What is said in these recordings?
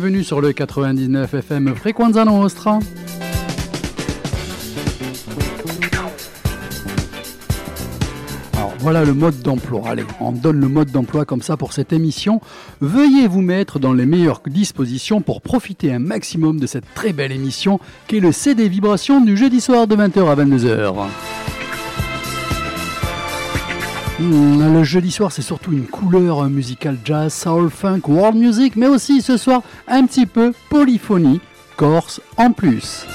bienvenue sur le 99 FM Frequenza Nostra. Alors voilà le mode d'emploi. Allez, on donne le mode d'emploi comme ça pour cette émission. Veuillez vous mettre dans les meilleures dispositions pour profiter un maximum de cette très belle émission qui est le CD Vibration du jeudi soir de 20h à 22h. Hmm, le jeudi soir, c'est surtout une couleur musicale jazz, soul, funk, world music, mais aussi ce soir un petit peu polyphonie, corse en plus.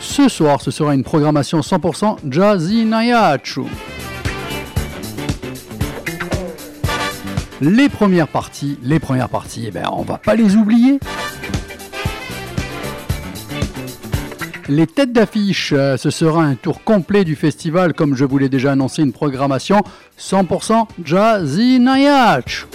Ce soir, ce sera une programmation 100% Jazzy Nayachu. Les premières parties, les premières parties, eh ben, on va pas les oublier. Les têtes d'affiche, euh, ce sera un tour complet du festival, comme je vous l'ai déjà annoncé, une programmation 100% Jazzy Nayach.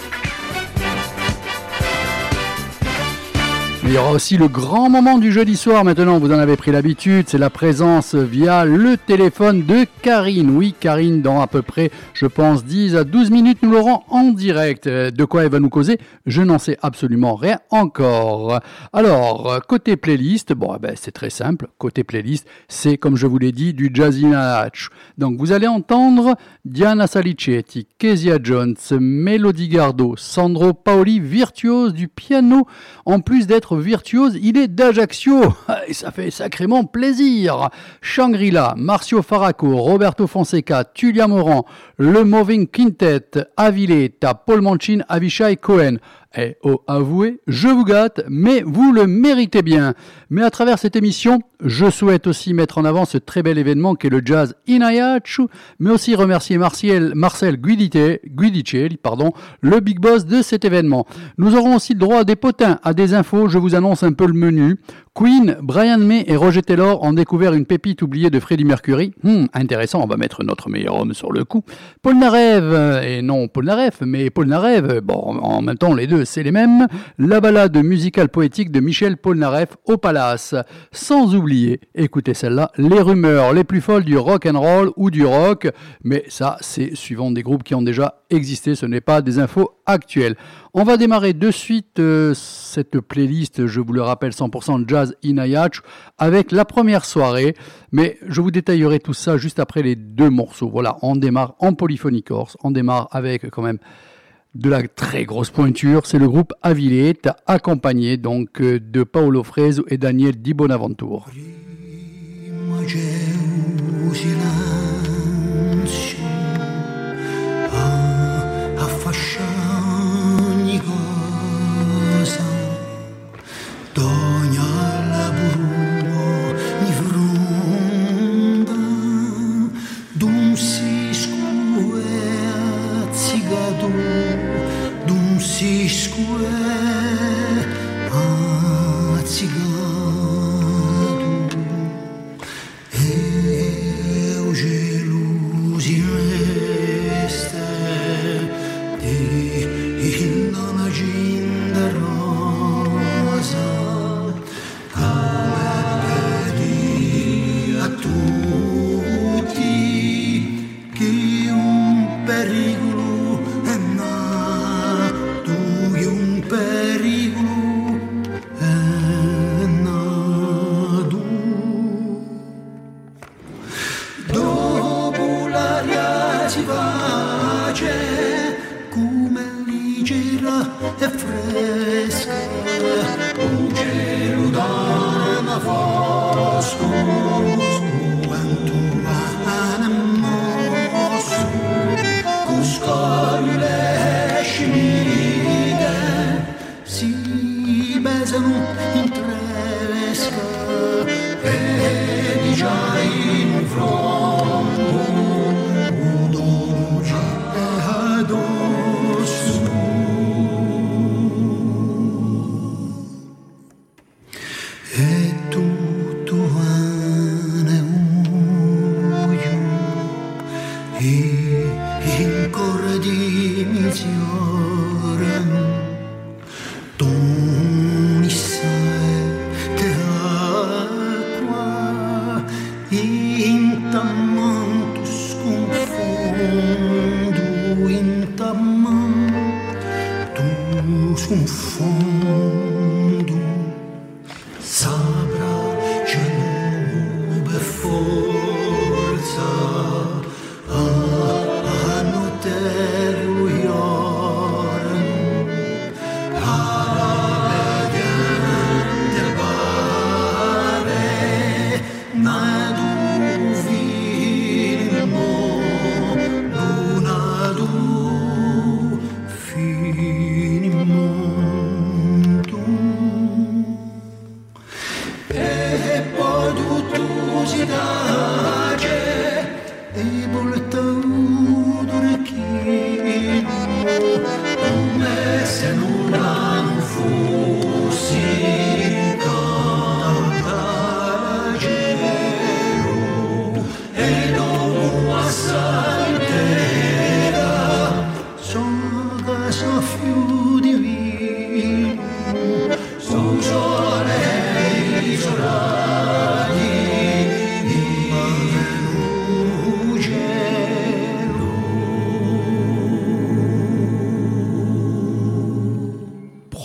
Il y aura aussi le grand moment du jeudi soir. Maintenant, vous en avez pris l'habitude. C'est la présence via le téléphone de Karine. Oui, Karine, dans à peu près, je pense, 10 à 12 minutes, nous l'aurons en direct. Euh, de quoi elle va nous causer Je n'en sais absolument rien encore. Alors, côté playlist, bon, eh ben, c'est très simple. Côté playlist, c'est, comme je vous l'ai dit, du Jazzy Natch. Donc, vous allez entendre Diana Salicetti, Kezia Jones, Melody Gardo, Sandro Paoli, virtuose du piano, en plus d'être virtuose, il est d'Ajaccio, et ça fait sacrément plaisir. Shangri-La, Marcio Faraco, Roberto Fonseca, Tulia Moran, Le Moving Quintet, Avileta, Paul Manchin, Avishai Cohen. Eh oh, avouez, je vous gâte, mais vous le méritez bien. Mais à travers cette émission, je souhaite aussi mettre en avant ce très bel événement qu'est le jazz Inayachu, mais aussi remercier Marcel, Guidicelli, pardon, le big boss de cet événement. Nous aurons aussi le droit à des potins, à des infos, je vous annonce un peu le menu. Queen, Brian May et Roger Taylor ont découvert une pépite oubliée de Freddie Mercury. Hmm, intéressant, on va mettre notre meilleur homme sur le coup. Paul Narev, et non Paul Narev, mais Paul Narev, bon, en même temps les deux c'est les mêmes. La balade musicale poétique de Michel Polnareff au Palace. Sans oublier, écoutez celle-là, les rumeurs les plus folles du rock and roll ou du rock. Mais ça, c'est suivant des groupes qui ont déjà existé, ce n'est pas des infos actuelles. On va démarrer de suite euh, cette playlist, je vous le rappelle, 100% jazz Inayach, avec la première soirée. Mais je vous détaillerai tout ça juste après les deux morceaux. Voilà, on démarre en polyphonie corse, on démarre avec quand même de la très grosse pointure, c'est le groupe Avilette, accompagné donc euh, de Paolo Freso et Daniel Di Bonaventure.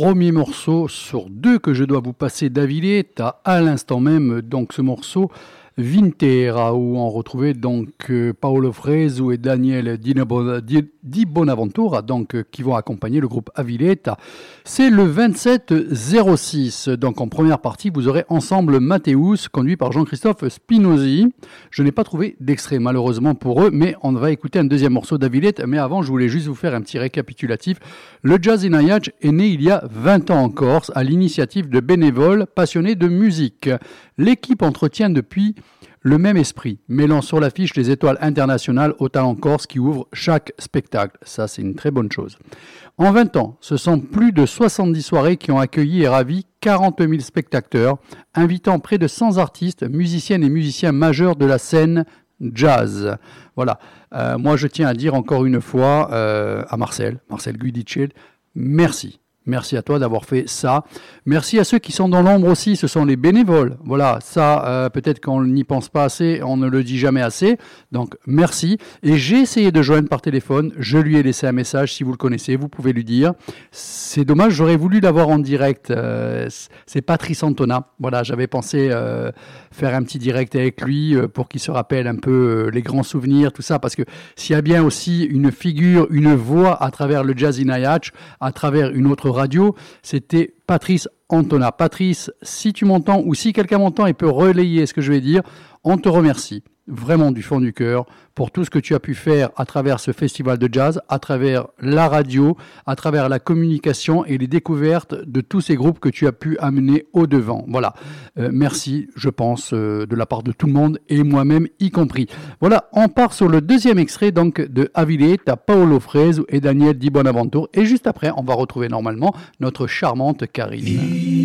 Premier morceau sur deux que je dois vous passer as à l'instant même donc ce morceau Vintera, où on retrouvait donc euh, Paolo Fresu et Daniel Di Bonaventura, donc, euh, qui vont accompagner le groupe Avileta. C'est le 27-06. Donc en première partie, vous aurez ensemble Mathéus, conduit par Jean-Christophe Spinozzi. Je n'ai pas trouvé d'extrait malheureusement pour eux, mais on va écouter un deuxième morceau d'Avileta. Mais avant, je voulais juste vous faire un petit récapitulatif. Le Jazz in est né il y a 20 ans en Corse, à l'initiative de bénévoles passionnés de musique. L'équipe entretient depuis le même esprit, mêlant sur l'affiche les étoiles internationales au talent corse qui ouvrent chaque spectacle. Ça, c'est une très bonne chose. En 20 ans, ce sont plus de 70 soirées qui ont accueilli et ravi 40 000 spectateurs, invitant près de 100 artistes, musiciennes et musiciens majeurs de la scène jazz. Voilà. Euh, moi, je tiens à dire encore une fois euh, à Marcel, Marcel Guidicel, merci. Merci à toi d'avoir fait ça. Merci à ceux qui sont dans l'ombre aussi, ce sont les bénévoles. Voilà, ça, euh, peut-être qu'on n'y pense pas assez, on ne le dit jamais assez. Donc, merci. Et j'ai essayé de joindre par téléphone, je lui ai laissé un message, si vous le connaissez, vous pouvez lui dire. C'est dommage, j'aurais voulu l'avoir en direct. Euh, c'est Patrice Antona. Voilà, j'avais pensé euh, faire un petit direct avec lui pour qu'il se rappelle un peu les grands souvenirs, tout ça, parce que s'il y a bien aussi une figure, une voix à travers le Jazz in à travers une autre c'était Patrice Antona. Patrice, si tu m'entends ou si quelqu'un m'entend et peut relayer ce que je vais dire, on te remercie vraiment du fond du cœur pour tout ce que tu as pu faire à travers ce festival de jazz, à travers la radio, à travers la communication et les découvertes de tous ces groupes que tu as pu amener au devant. Voilà. Euh, merci, je pense, euh, de la part de tout le monde et moi-même y compris. Voilà, on part sur le deuxième extrait donc de Avileta, Paolo Fresu et Daniel Di Bonaventure. Et juste après, on va retrouver normalement notre charmante Karine.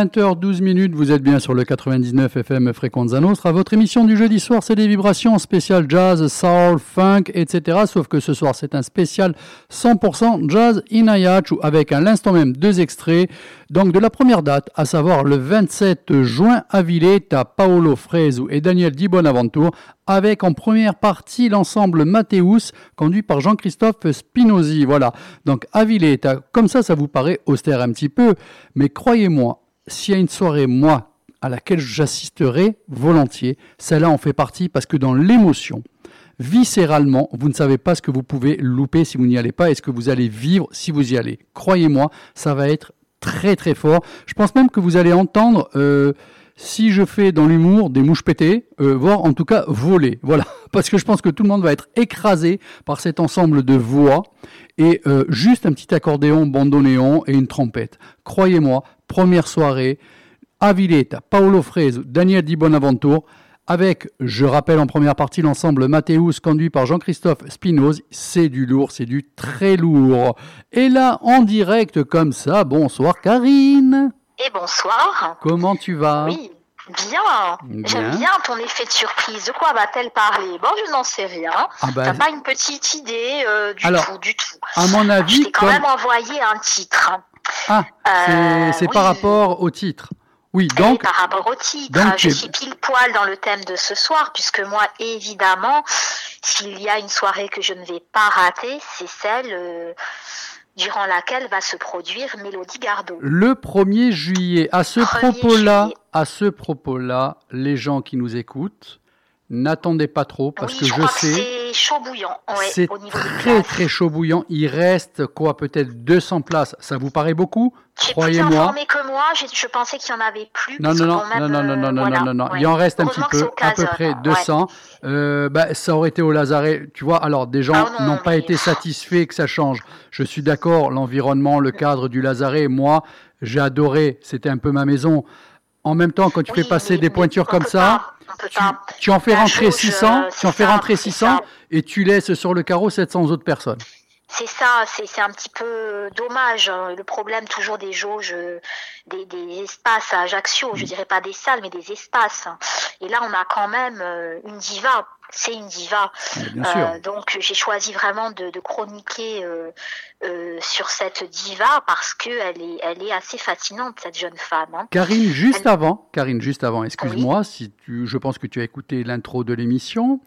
20h12 minutes, vous êtes bien sur le 99 FM Fréquenza Nostra. Votre émission du jeudi soir, c'est des vibrations spéciales jazz, soul, funk, etc. Sauf que ce soir, c'est un spécial 100% jazz inayachu avec à l'instant même deux extraits. Donc de la première date, à savoir le 27 juin à Paolo Fresu et Daniel Di Bonaventure avec en première partie l'ensemble Mathéus, conduit par Jean-Christophe Spinozzi. Voilà, donc à Villeta, comme ça, ça vous paraît austère un petit peu, mais croyez-moi, s'il y a une soirée, moi, à laquelle j'assisterai volontiers, celle-là en fait partie parce que dans l'émotion, viscéralement, vous ne savez pas ce que vous pouvez louper si vous n'y allez pas et ce que vous allez vivre si vous y allez. Croyez-moi, ça va être très très fort. Je pense même que vous allez entendre, euh, si je fais dans l'humour des mouches pétées, euh, voire en tout cas voler. Voilà, parce que je pense que tout le monde va être écrasé par cet ensemble de voix et euh, juste un petit accordéon, bandoneon et une trompette. Croyez-moi, première soirée, à Paolo Fresu, Daniel Di Bonaventure, avec, je rappelle en première partie, l'ensemble Mathéus conduit par Jean-Christophe Spinoz. C'est du lourd, c'est du très lourd. Et là, en direct comme ça, bonsoir Karine. Et bonsoir. Comment tu vas? Oui, bien. J'aime bien ton effet de surprise. De quoi va-t-elle parler? Bon, je n'en sais rien. Ah bah, T'as pas une petite idée euh, du tout, du tout. À mon avis, je t'ai quand même envoyé un titre. Ah, c'est euh, par rapport au titre. Oui, donc. par rapport au titre, je suis pile poil dans le thème de ce soir, puisque moi, évidemment, s'il y a une soirée que je ne vais pas rater, c'est celle euh, durant laquelle va se produire Mélodie Gardot. Le 1er juillet. À ce propos-là, à ce propos-là, les gens qui nous écoutent, n'attendez pas trop parce que je, je sais c'est chaud bouillant. Ouais, c'est très très chaud bouillant. Il reste quoi, peut-être 200 places. Ça vous paraît beaucoup? Croyez-moi. Plus informé que moi, je, pensais qu'il y en avait plus. Non non non, non non euh, non non non non. Il en reste un petit peu, à peu près 200. Euh, bah, ça aurait été au Lazaret, tu vois. Alors des gens ah n'ont pas été satisfaits que ça change. Je suis d'accord, l'environnement, le cadre du Lazaret, moi, j'ai adoré. C'était un peu ma maison. En même temps, quand tu fais passer des pointures comme ça tu, en fais rentrer 600, tu en fais rentrer 600 et tu laisses sur le carreau 700 autres personnes. C'est ça, c'est un petit peu dommage. Hein. Le problème toujours des jauges, des, des espaces à Ajaccio, je mm. dirais pas des salles, mais des espaces. Et là, on a quand même euh, une diva. C'est une diva. Euh, donc, j'ai choisi vraiment de, de chroniquer euh, euh, sur cette diva parce que elle est, elle est assez fascinante cette jeune femme. Hein. Karine, juste avant, Karine, juste avant, excuse-moi, si tu, je pense que tu as écouté l'intro de l'émission.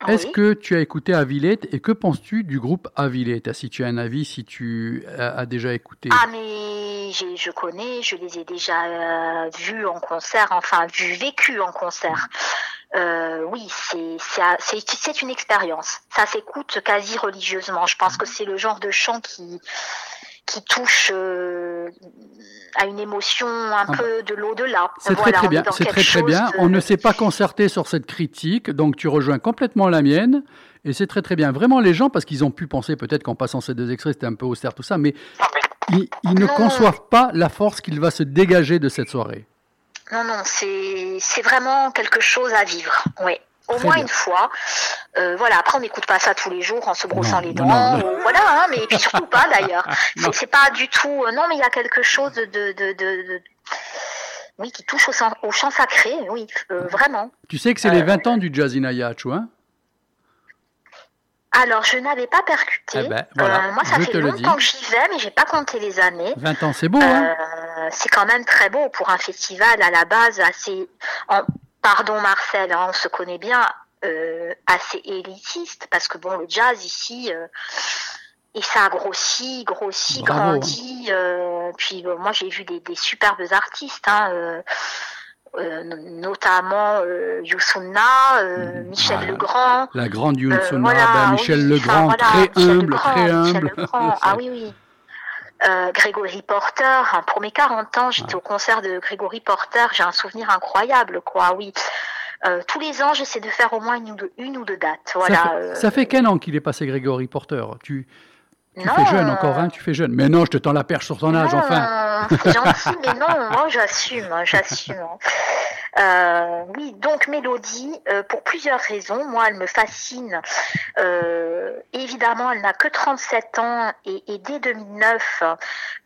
Ah Est-ce que tu as écouté Avilette et que penses-tu du groupe Avilette? Si tu as un avis, si tu as déjà écouté. Ah mais je connais, je les ai déjà vus en concert, enfin vus, vécus en concert. Euh, oui, c'est une expérience. Ça s'écoute quasi religieusement. Je pense que c'est le genre de chant qui qui touche à une émotion un ah peu de l'au-delà. C'est très très bien. C'est très très bien. On ne s'est pas concerté sur cette critique, donc tu rejoins complètement la mienne. Et c'est très très bien. Vraiment, les gens, parce qu'ils ont pu penser peut-être qu'en passant ces deux extraits, c'était un peu austère tout ça, mais ils, ne conçoivent pas la force qu'il va se dégager de cette soirée. Non, non, c'est vraiment quelque chose à vivre. Oui au moins une fois. Euh, voilà. Après, on n'écoute pas ça tous les jours en se brossant les dents. voilà, hein, mais puis surtout pas d'ailleurs. C'est pas du tout. Euh, non, mais il y a quelque chose de, de, de, oui, qui touche au, au chant sacré. Oui, euh, vraiment. Tu sais que c'est les 20 ans du jazz in Ayachu, hein? Alors, je n'avais pas percuté. Eh ben, moi, ça fait longtemps que j'y vais, mais j'ai pas compté les années. 20 ans, c'est beau. Hein c'est quand même très beau pour un festival à la base assez, pardon Marcel, hein, on se connaît bien, euh, assez élitiste, parce que bon, le jazz ici, euh, et ça a grossi, grossi, grandi. Euh, puis moi j'ai vu des, superbes artistes, hein, notamment Youssouna, Michel Legrand. La grande Youssouna, ben, Michel Legrand, très humble, très humble. ah oui, oui. Euh, Grégory Porter, pour mes 40 ans, j'étais au concert de Grégory Porter, j'ai un souvenir incroyable, quoi, oui. Euh, tous les ans, j'essaie de faire au moins une ou deux, une ou deux dates. Voilà. Ça, fait, ça fait qu'un an qu'il est passé Grégory Porter? Tu, tu fais jeune encore, hein, tu fais jeune. Mais non, je te tends la perche sur ton âge, enfin. C'est gentil, mais non, moi j'assume, j'assume. Euh, oui, donc Mélodie, euh, pour plusieurs raisons. Moi, elle me fascine. Euh, évidemment, elle n'a que 37 ans et, et dès 2009,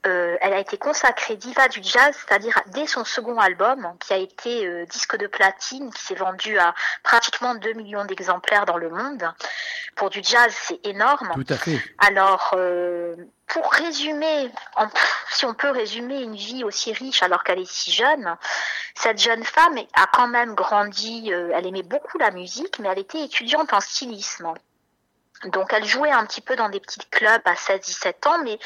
euh, elle a été consacrée diva du jazz, c'est-à-dire dès son second album, qui a été euh, disque de platine, qui s'est vendu à pratiquement 2 millions d'exemplaires dans le monde. Pour du jazz, c'est énorme. Tout à fait. Alors, euh, pour résumer, si on peut résumer une vie aussi riche alors qu'elle est si jeune, cette jeune femme a quand même grandi, euh, elle aimait beaucoup la musique, mais elle était étudiante en stylisme. Donc elle jouait un petit peu dans des petits clubs à 16-17 ans, mais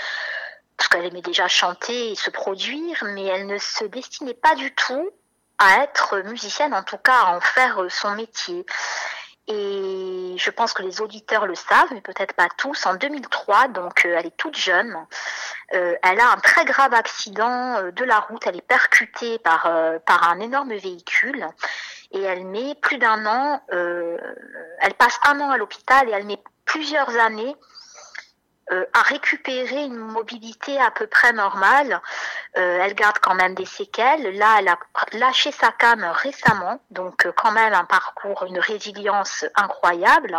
parce qu'elle aimait déjà chanter et se produire, mais elle ne se destinait pas du tout à être musicienne, en tout cas à en faire son métier. Et je pense que les auditeurs le savent, mais peut-être pas tous. En 2003, donc euh, elle est toute jeune, euh, elle a un très grave accident euh, de la route. Elle est percutée par par un énorme véhicule et elle met plus d'un an. elle passe un an à l'hôpital et elle met plusieurs années euh, à récupérer une mobilité à peu près normale. Euh, elle garde quand même des séquelles. Là, elle a lâché sa canne récemment, donc euh, quand même un parcours, une résilience incroyable.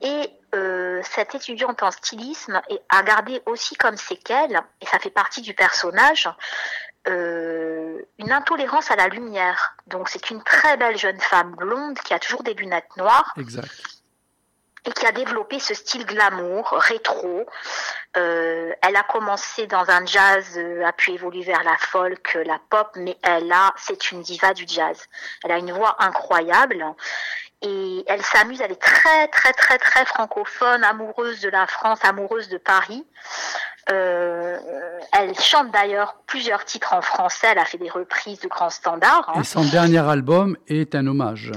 Et cette étudiante en stylisme a gardé aussi comme séquelle, et ça fait partie du personnage, une intolérance à la lumière. Donc c'est une très belle jeune femme blonde qui a toujours des lunettes noires. Exact et qui a développé ce style glamour, rétro. Euh, elle a commencé dans un jazz, euh, a pu évoluer vers la folk, la pop, mais elle a, c'est une diva du jazz. Elle a une voix incroyable et elle s'amuse, elle est très très très très francophone, amoureuse de la France, amoureuse de Paris. Euh, elle chante d'ailleurs plusieurs titres en français, elle a fait des reprises de grands standards. Hein. Et son dernier album est un hommage.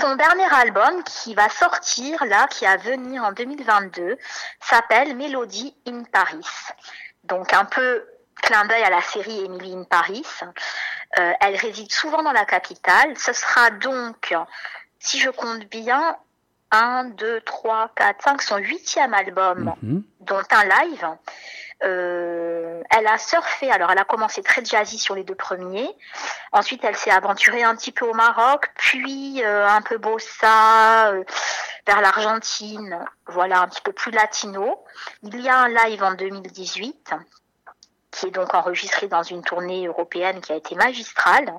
Son dernier album qui va sortir là, qui a venir en 2022, s'appelle Melody in Paris. Donc un peu clin d'œil à la série Emily in Paris. Euh, elle réside souvent dans la capitale. Ce sera donc, si je compte bien, 1, 2, 3, 4, 5, son huitième album, mhm. dont un live. Euh, elle a surfé, alors elle a commencé très jazzy sur les deux premiers. Ensuite, elle s'est aventurée un petit peu au Maroc, puis euh, un peu bossa, euh, vers l'Argentine, voilà, un petit peu plus latino. Il y a un live en 2018 qui est donc enregistré dans une tournée européenne qui a été magistrale.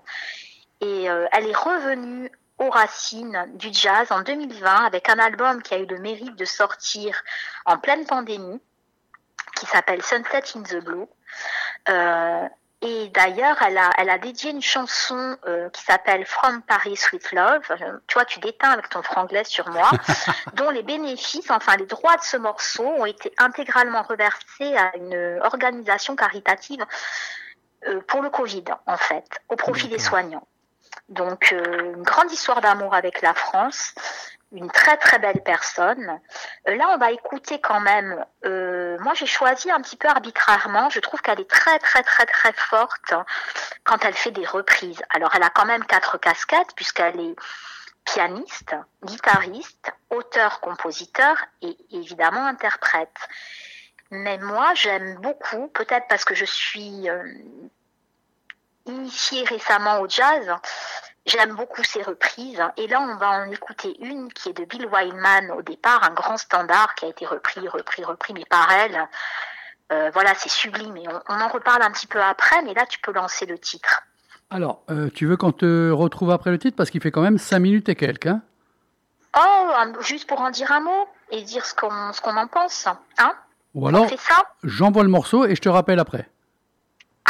Et elle est revenue aux racines du jazz en 2020 avec un album qui a eu le mérite de sortir en pleine pandémie qui s'appelle Sunset in the Blue. Euh, et d'ailleurs, elle a, elle a dédié une chanson euh, qui s'appelle From Paris with Love. Euh, tu vois, tu déteins avec ton franglais sur moi, dont les bénéfices, enfin les droits de ce morceau, ont été intégralement reversés à une organisation caritative pour le Covid, en fait, au profit des soignants. Donc, une grande histoire d'amour avec la France une très très belle personne. Euh, là, on va écouter quand même. Euh, moi, j'ai choisi un petit peu arbitrairement. Je trouve qu'elle est très très très très forte quand elle fait des reprises. Alors, elle a quand même quatre casquettes puisqu'elle est pianiste, guitariste, auteur, compositeur et évidemment interprète. Mais moi, j'aime beaucoup, peut-être parce que je suis euh, initiée récemment au jazz, J'aime beaucoup ses reprises. Et là, on va en écouter une qui est de Bill Wyman au départ, un grand standard qui a été repris, repris, repris, mais par elle. Euh, voilà, c'est sublime. Et on, en reparle un petit peu après, mais là, tu peux lancer le titre. Alors, euh, tu veux qu'on te retrouve après le titre? Parce qu'il fait quand même 5 minutes et quelques. Hein oh, juste pour en dire un mot et dire ce qu'on ce qu'on en pense. Hein Ou alors, j'envoie le morceau et je te rappelle après.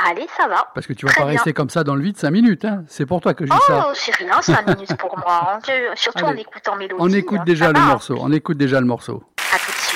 Allez, ça va. Parce que tu vas pas rester comme ça dans le vide 5 minutes. Hein. C'est pour toi que je dis oh, ça. Oh, c'est rien 5 minutes pour moi. Hein. Surtout en écoutant Mélodie. On écoute hein. déjà le morceau. On écoute déjà le morceau. À tout de suite.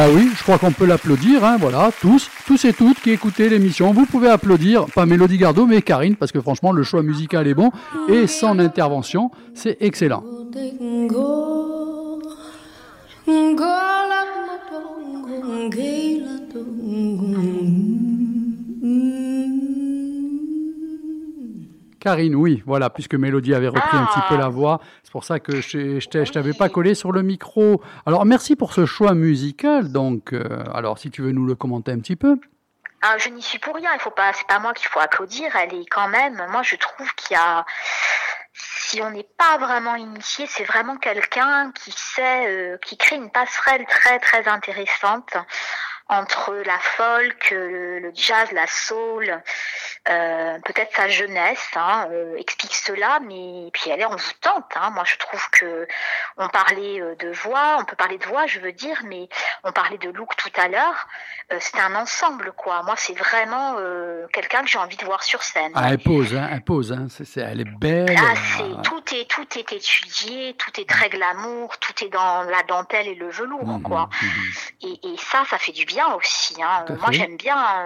Bah oui, je crois qu'on peut l'applaudir, hein, voilà, tous, tous et toutes qui écoutez l'émission, vous pouvez applaudir, pas Mélodie Gardot, mais Karine, parce que franchement, le choix musical est bon, et son intervention, c'est excellent. Karine, oui, voilà, puisque Mélodie avait repris un petit peu la voix, c'est pour ça que je, je t'avais pas collé sur le micro. Alors, merci pour ce choix musical. Donc, euh, alors, si tu veux nous le commenter un petit peu. Ah, je n'y suis pour rien. Il faut pas, c'est pas moi qu'il faut applaudir. Elle est quand même. Moi, je trouve qu'il y a. Si on n'est pas vraiment initié, c'est vraiment quelqu'un qui sait, euh, qui crée une passerelle très très intéressante entre la folk, le, jazz, la soul, euh, peut-être sa jeunesse, hein, euh, explique cela, mais puis elle est envoûtante. Hein. Moi, je trouve que on parlait euh, de voix, on peut parler de voix, je veux dire, mais on parlait de look tout à l'heure. c'est un ensemble, quoi. Moi, c'est vraiment quelqu'un que j'ai envie de voir sur scène. Ah, elle pose, hein, elle pose, hein. elle est belle. Ah, tout est tout est étudié, tout est très glamour, tout est dans la dentelle et le velours, mmh, quoi. Mmh, mmh. Et, et, ça, ça fait du bien aussi. Hein. Moi, j'aime bien,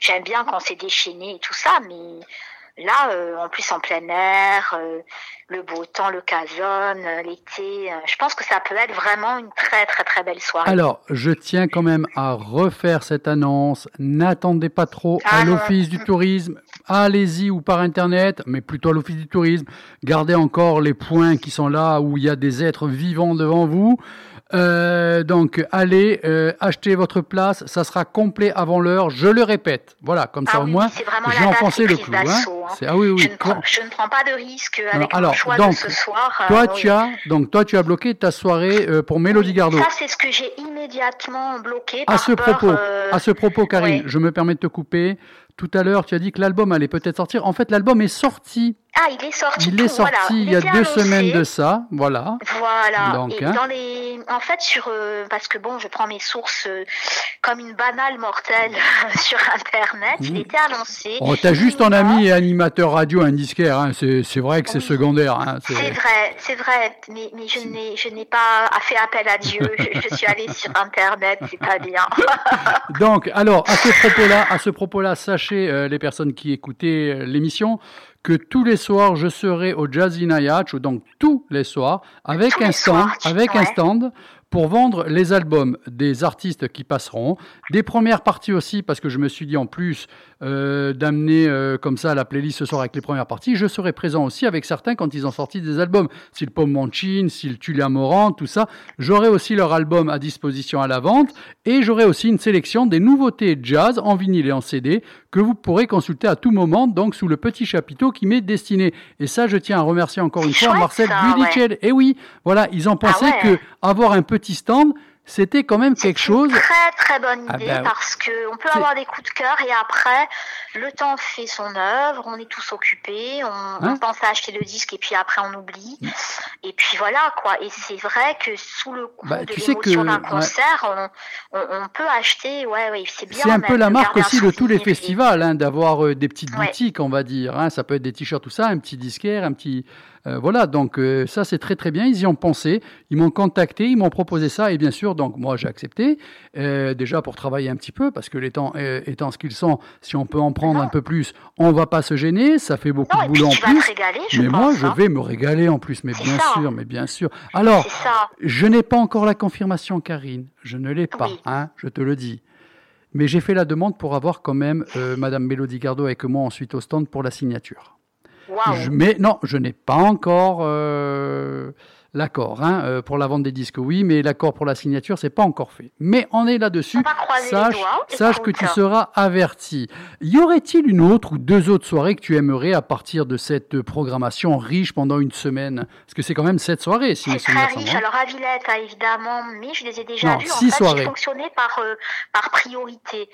j'aime bien quand c'est déchaîné et tout ça, mais là, euh, en plus en plein air, euh, le beau temps, le casonne, l'été, je pense que ça peut être vraiment une très très très belle soirée. Alors, je tiens quand même à refaire cette annonce. N'attendez pas trop à ah l'Office du tourisme. Allez-y ou par Internet, mais plutôt à l'Office du tourisme. Gardez encore les points qui sont là où il y a des êtres vivants devant vous. Euh, donc, allez euh, acheter votre place, ça sera complet avant l'heure. Je le répète, voilà, comme ça ah au moins, j'ai enfoncé le coup. Hein. Hein. Ah oui, oui. Je, ne prends, je, ne prends, pas de risque avec alors, choix donc, de ce soir. Toi, euh, tu as donc toi, tu as bloqué ta soirée pour Mélodie Gardot. Ça, c'est ce que j'ai immédiatement bloqué. À ce propos, à ce propos, Karine, je me permets de te couper. Tout à l'heure, tu as dit que l'album allait peut-être sortir. En fait, l'album est sorti. Ah, il est sorti. Il est sorti il, y a deux semaines de ça, voilà. Voilà. Donc, et hein. dans les, en fait, sur euh, parce que bon, je prends mes sources euh, comme une banale mortelle sur Internet. Il mmh. était annoncé. Oh, t'as juste ton ami et animateur radio, un disquaire. Hein. C'est vrai que c'est secondaire. Hein. C'est vrai, c'est vrai. Mais, mais je n'ai je n'ai pas fait appel à Dieu. je, suis allée sur Internet, c'est pas bien. Donc, alors à ce propos-là, à ce propos-là, sachez euh, les personnes qui écoutaient l'émission que tous les soirs, je serai au Jazzy Nayach, donc tous les soirs, avec un stand, avec un stand pour vendre les albums des artistes qui passeront, des premières parties aussi, parce que je me suis dit en plus euh, d'amener euh, comme ça la playlist ce soir avec les premières parties, je serai présent aussi avec certains quand ils ont sorti des albums, si le Pomme Manchin, si le Tulia Morand, tout ça, j'aurai aussi leur album à disposition à la vente, et j'aurai aussi une sélection des nouveautés jazz en vinyle et en CD que vous pourrez consulter à tout moment, donc sous le petit chapiteau qui m'est destiné. Et ça, je tiens à remercier encore une fois Marcel Budichel. Et oui, voilà, ils ont pensé ah que avoir un petit stand, c'était quand même quelque chose. Une très très bonne ah idée bah parce que on peut avoir des coups de cœur et après le temps fait son œuvre, on est tous occupés, on, hein pense à acheter le disque et puis après on oublie mm. et puis voilà quoi. Et c'est vrai que sous le coup bah, de l'émotion d'un concert, on, peut acheter, ouais ouais, c'est bien. C'est un peu la marque aussi de tous les festivals, hein, d'avoir euh, des petites boutiques, on va dire. Hein. ça peut être des t-shirts tout ça, un petit disquaire, un petit euh, voilà, donc euh, ça c'est très très bien. Ils y ont pensé, ils m'ont contacté, ils m'ont proposé ça et bien sûr, donc moi j'ai accepté euh, déjà pour travailler un petit peu parce que les temps étant ce qu'ils sont, si on peut en prendre un peu plus, on va pas se gêner. Ça fait beaucoup de boulot en plus. mais moi je hein. vais me régaler en plus, mais bien sûr, mais bien sûr. Alors, je n'ai pas encore la confirmation, Karine. Je ne l'ai pas, hein, je te le dis. mais j'ai fait la demande pour avoir quand même euh, Madame Mélodie Gardot avec moi ensuite au stand pour la signature. Mais non, je n'ai pas encore euh, l'accord. Hein, euh, pour la vente des disques, oui, mais l'accord pour la signature, c'est pas encore fait. Mais on est là-dessus. Sache, sache que tu seras averti. Y aurait-il une autre ou deux autres soirées que tu aimerais à partir de cette programmation riche pendant une semaine? Parce que c'est quand même sept soirées, si C'est très riche. Alors à Villette, hein, évidemment, mais je les ai déjà vues. Six en fait, j'ai fonctionné par, euh, par priorité.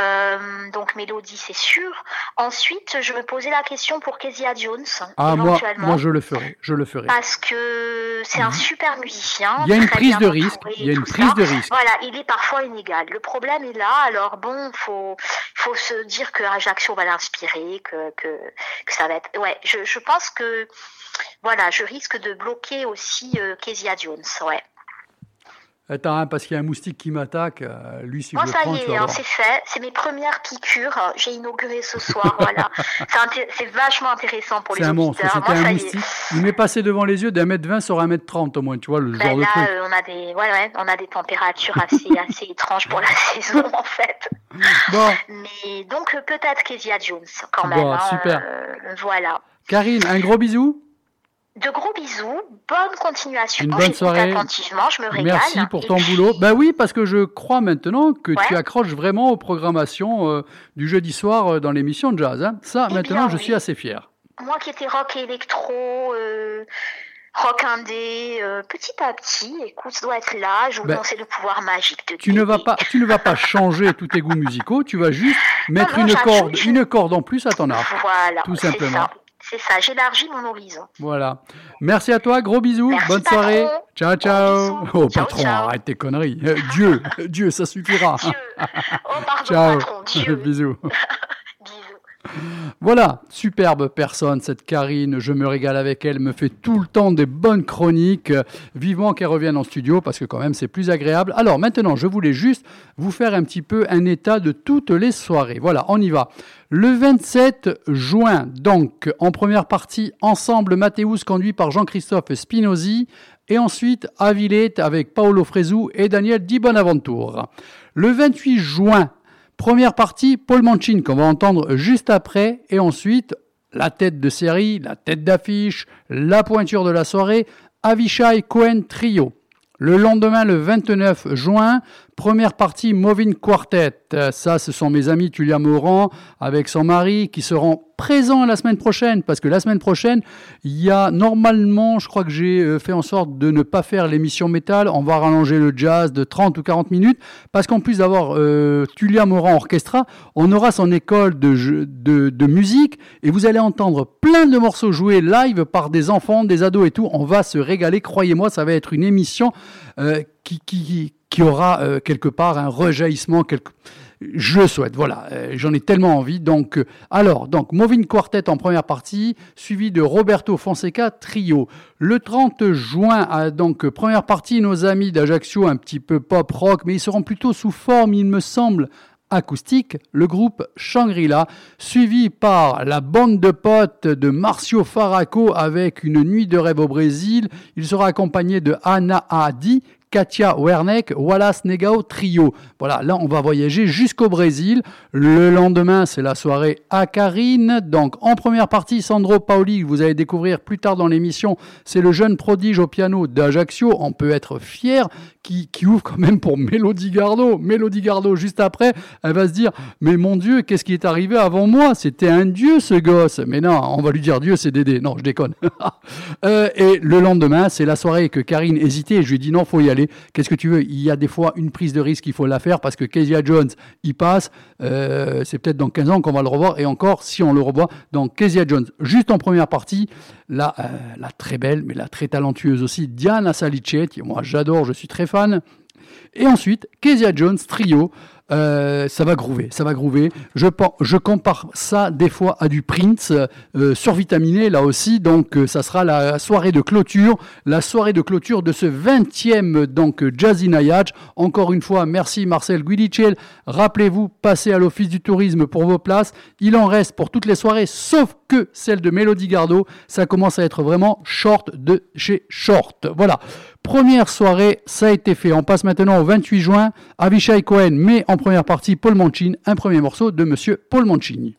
Euh, donc Mélodie, c'est sûr. Ensuite, je me posais la question pour Kezia Jones. Ah, moi, moi, je le ferai. Je le ferai. Parce que c'est un mhm. super musicien. Il y a une prise de risque. Il y a une prise de risque. Voilà, il est parfois inégal. Le problème est là. Alors bon, faut faut se dire que Ajaccio va l'inspirer, que, que, que ça va être. Ouais, je, je pense que voilà, je risque de bloquer aussi euh, Kezia Jones. Ouais. Attends, hein, parce qu'il y a un moustique qui m'attaque. Euh, lui, si Moi, je ça le y est, hein, c'est fait. C'est mes premières piqûres. J'ai inauguré ce soir. voilà. C'est vachement intéressant pour les C'est un monstre. C'était un moustique. Il m'est passé devant les yeux d'un mètre vingt sur un mètre trente au moins. Tu vois le ben genre de truc. Euh, on a des, ouais, ouais, on a des températures assez, assez étranges pour la saison en fait. Bon. Mais donc peut-être Kezia Jones quand même. Bon, hein, super. Euh, voilà. Karine, un gros bisou. De gros bisous, bonne continuation. Une bonne soirée. Attentivement, je me régale. Merci pour ton boulot. Ben oui, parce que je crois maintenant que tu accroches vraiment aux programmations euh, du jeudi soir euh, dans l'émission de jazz. Hein. Ça, eh maintenant, je suis assez fier. Moi qui étais rock et électro, euh, rock indé, petit à petit, écoute, ça doit être là. Je vous ben, le pouvoir magique de tu ne vas pas, Tu ne vas pas changer tous tes goûts musicaux. Tu vas juste mettre une corde, une corde en plus à ton arbre. Voilà, tout simplement. C'est ça, j'élargis mon horizon. Voilà. Merci à toi, gros bisous, bonne soirée. Ciao, ciao. Oh, patron, arrête tes conneries. Euh, Dieu, Dieu, ça suffira. Dieu. Oh, pardon, ciao. patron, Dieu. bisous. Voilà, superbe personne, cette Karine. Je me régale avec elle, me fait tout le temps des bonnes chroniques. Vivement qu'elle revienne en studio parce que quand même c'est plus agréable. Alors maintenant, je voulais juste vous faire un petit peu un état de toutes les soirées. Voilà, on y va. Le 27 juin, donc, en première partie, Ensemble Mathéus conduit par Jean-Christophe Spinozzi. Et ensuite, Avilette avec Paolo Fresu et Daniel Di Bonaventure. Le 28 juin, Première partie, Paul Manchin, qu'on va entendre juste après, et ensuite la tête de série, la tête d'affiche, la pointure de la soirée, Avishai Cohen Trio. Le lendemain, le 29 juin, première partie Moving Quartet. Ça, ce sont mes amis Tulia Morand avec son mari qui seront présents la semaine prochaine parce que la semaine prochaine, il y a normalement, je crois que j'ai euh, fait en sorte de ne pas faire l'émission métal. On va rallonger le jazz de 30 ou 40 minutes parce qu'en plus d'avoir euh, Tulia Morand orchestra, on aura son école de, musique et vous allez entendre plein de morceaux joués live par des enfants, des ados et tout. On va se régaler, croyez-moi, ça va être une émission euh, qui, aura euh, quelque part un rejaillissement. Quelque... Je souhaite, voilà, euh, j'en ai tellement envie. Donc, euh, alors, donc, Moving Quartet en première partie, suivi de Roberto Fonseca Trio. Le 30 juin, donc, première partie, nos amis d'Ajaccio, un petit peu pop rock, mais ils seront plutôt sous forme, il me semble, acoustique, le groupe Shangri-La, suivi par la bande de potes de Marcio Faraco avec une nuit de rêve au Brésil. Il sera accompagné de Anna Adi, Katia Werneck, Wallace Negao Trio. Voilà, là on va voyager jusqu'au Brésil. Le lendemain, c'est la soirée à Karine. Donc en première partie, Sandro Paoli, vous allez découvrir plus tard dans l'émission, c'est le jeune prodige au piano d'Ajaccio. On peut être fier qui, ouvre quand même pour Mélodie Gardot. Mélodie Gardot, juste après, elle va se dire Mais mon Dieu, qu'est-ce qui est arrivé avant moi? C'était un dieu ce gosse. Mais non, on va lui dire Dieu, c'est Dédé. Non, je déconne. euh, et le lendemain, c'est la soirée que Karine hésitait. Je lui dit Non, faut y aller. Qu'est-ce que tu veux? Il y a des fois une prise de risque, il faut la faire parce que Kezia Jones, il passe. Euh, c'est peut-être dans 15 ans qu'on va le revoir. Et encore, si on le revoit, dans Kezia Jones, juste en première partie, la, euh, la très belle, mais la très talentueuse aussi, Diana Salicetti. Moi, j'adore, je suis très fan. Et ensuite, Kezia Jones, trio. Euh, ça va groover, ça va groover. Je, je compare ça des fois à du Prince euh, survitaminé là aussi. Donc euh, ça sera la soirée de clôture, la soirée de clôture de ce 20e donc Jazzy Nayach. Encore une fois, merci Marcel Guidichel. Rappelez-vous, passez à l'office du tourisme pour vos places. Il en reste pour toutes les soirées, sauf que celle de Mélodie Gardot. Ça commence à être vraiment short de chez short. Voilà. Première soirée, ça a été fait. On passe maintenant au 28 juin. Avishai Cohen met en première partie Paul Manchin, un premier morceau de Monsieur Paul Manchin.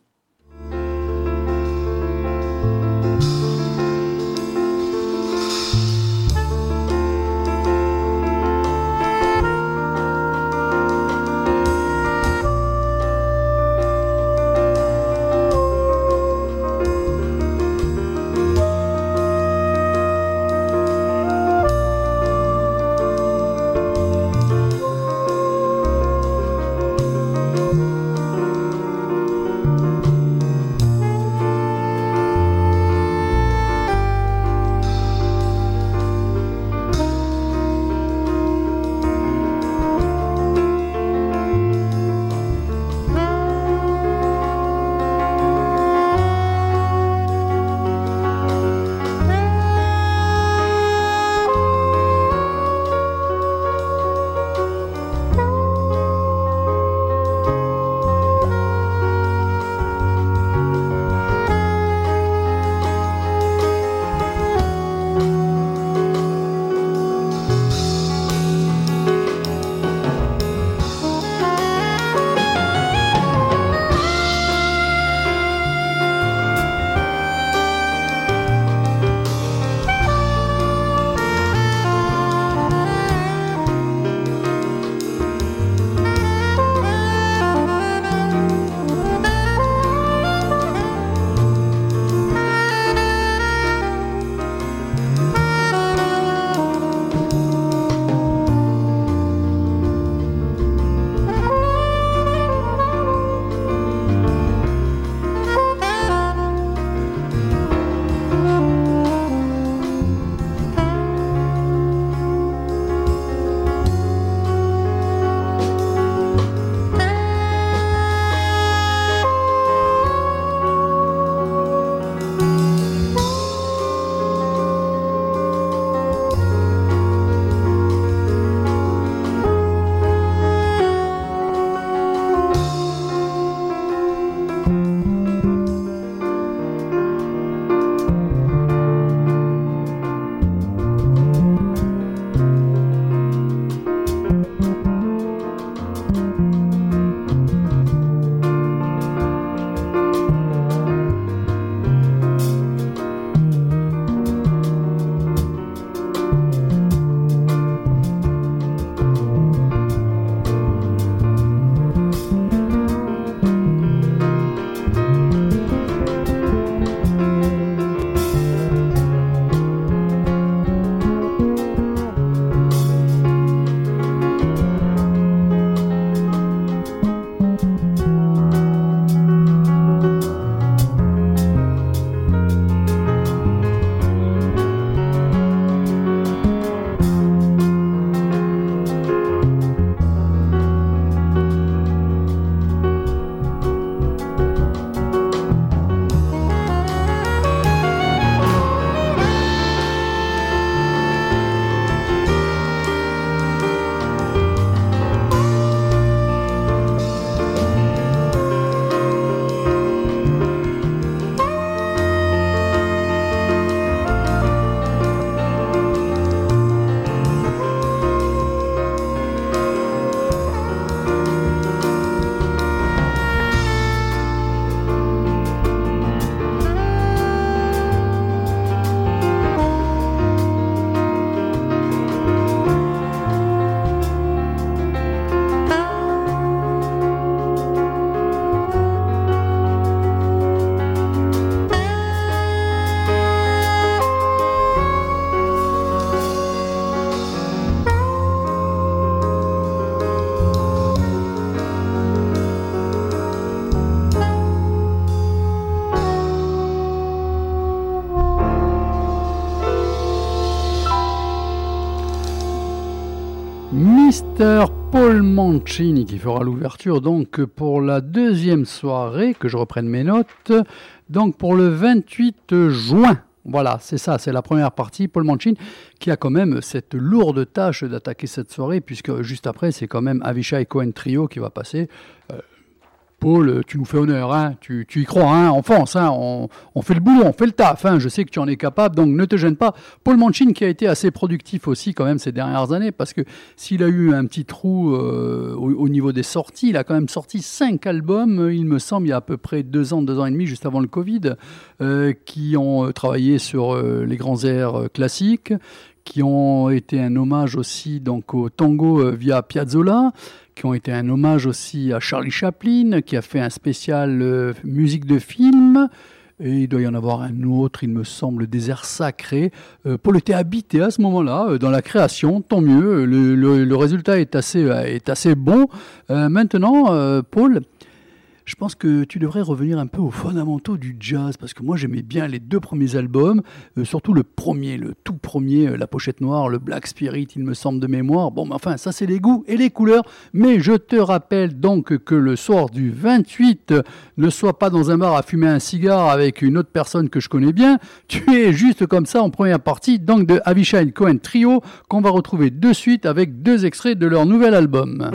Paul Mancini qui fera l'ouverture donc pour la deuxième soirée, que je reprenne mes notes, donc pour le 28 juin. Voilà, c'est ça, c'est la première partie. Paul Mancini qui a quand même cette lourde tâche d'attaquer cette soirée, puisque juste après, c'est quand même Avishai Cohen Trio qui va passer. Euh, Paul, tu nous fais honneur, hein, tu, y crois, hein, en France, hein, on, fait le boulot, on fait le taf, hein, je sais que tu en es capable, donc ne te gêne pas. Paul Manchin qui a été assez productif aussi quand même ces dernières années, parce que s'il a eu un petit trou euh, au, niveau des sorties, il a quand même sorti cinq albums, il me semble, il y a à peu près deux ans, deux ans et demi, juste avant le Covid, euh, qui ont travaillé sur les grands airs classiques, qui ont été un hommage aussi donc au tango euh, via Piazzolla, qui ont été un hommage aussi à Charlie Chaplin, qui a fait un spécial euh, musique de film. Et il doit y en avoir un autre, il me semble, Désert sacré. Euh, Paul était habité à ce moment-là dans la création, tant mieux. Le, résultat est assez, est assez bon. maintenant, Paul, je pense que tu devrais revenir un peu aux fondamentaux du jazz, parce que moi j'aimais bien les deux premiers albums, euh, surtout le premier, le tout premier, euh, la pochette noire, le Black Spirit, il me semble de mémoire. Bon, enfin, ça c'est les goûts et les couleurs, mais je te rappelle donc que le soir du 28, ne sois pas dans un bar à fumer un cigare avec une autre personne que je connais bien, tu es juste comme ça en première partie, donc de Avishai Cohen Trio, qu'on va retrouver de suite avec deux extraits de leur nouvel album.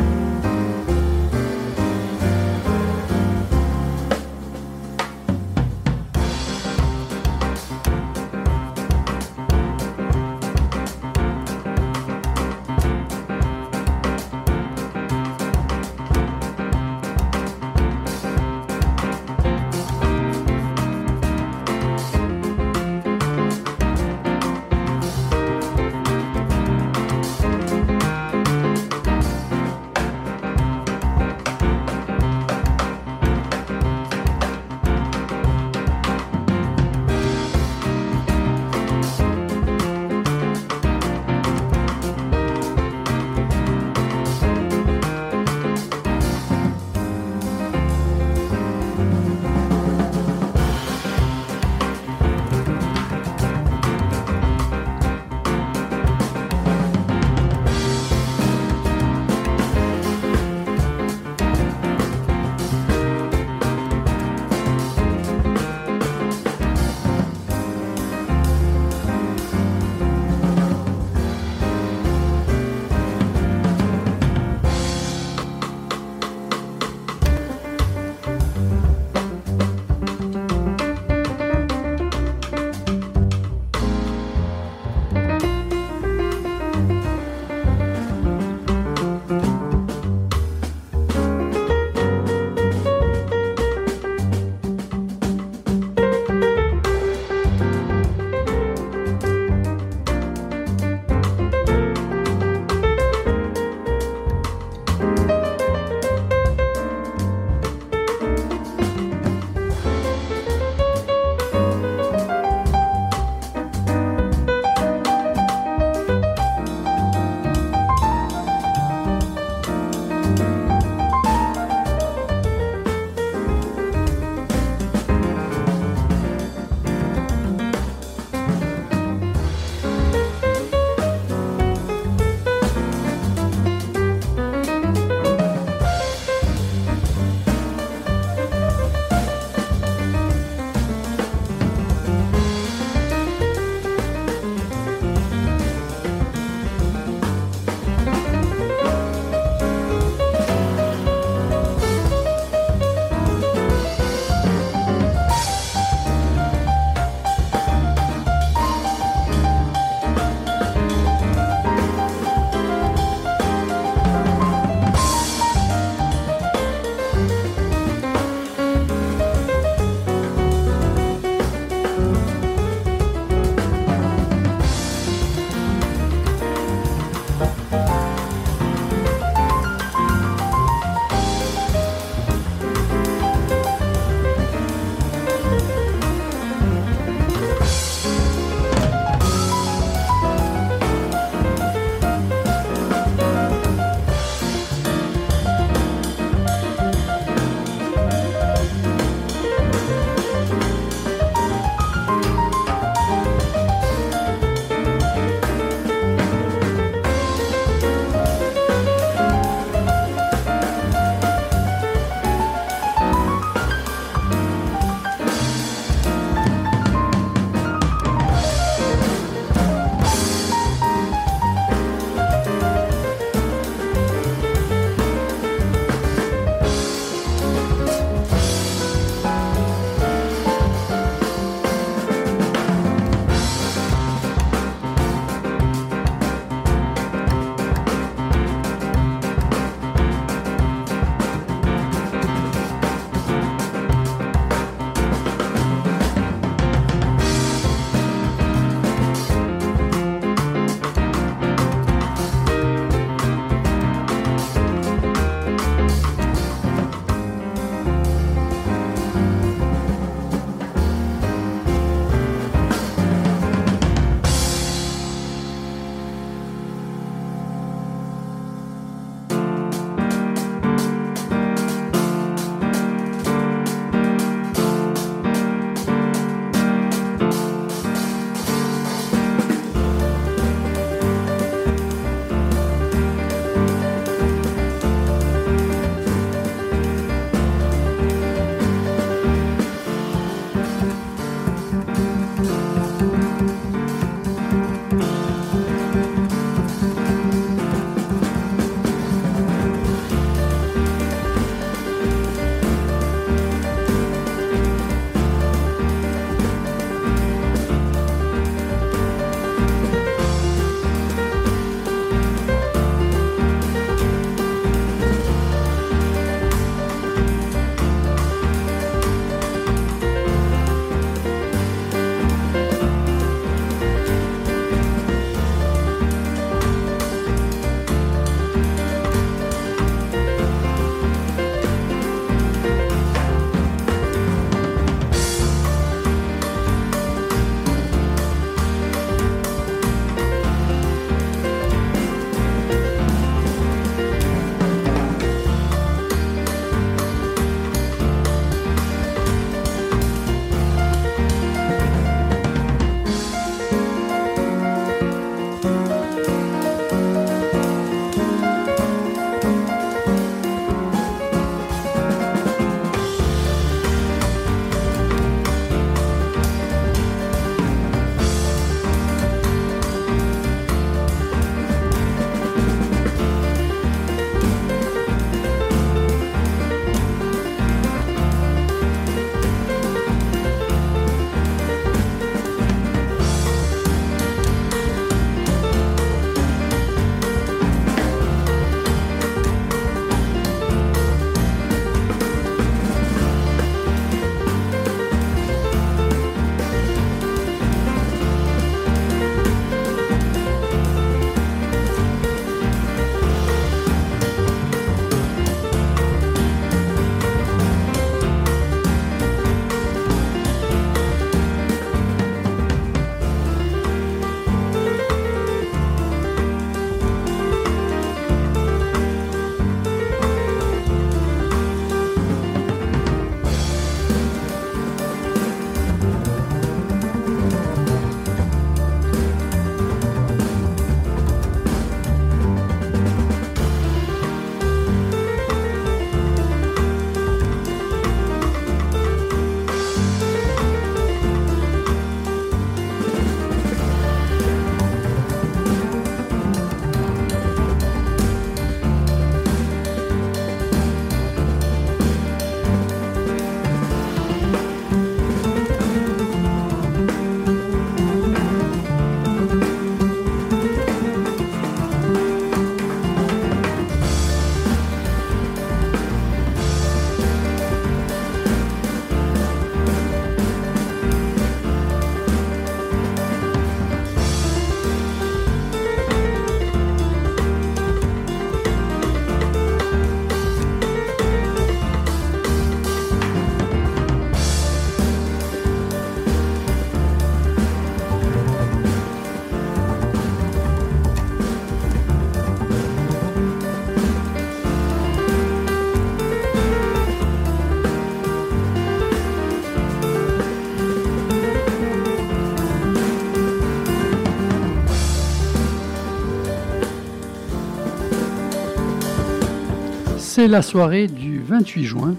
C'est la soirée du 28 juin.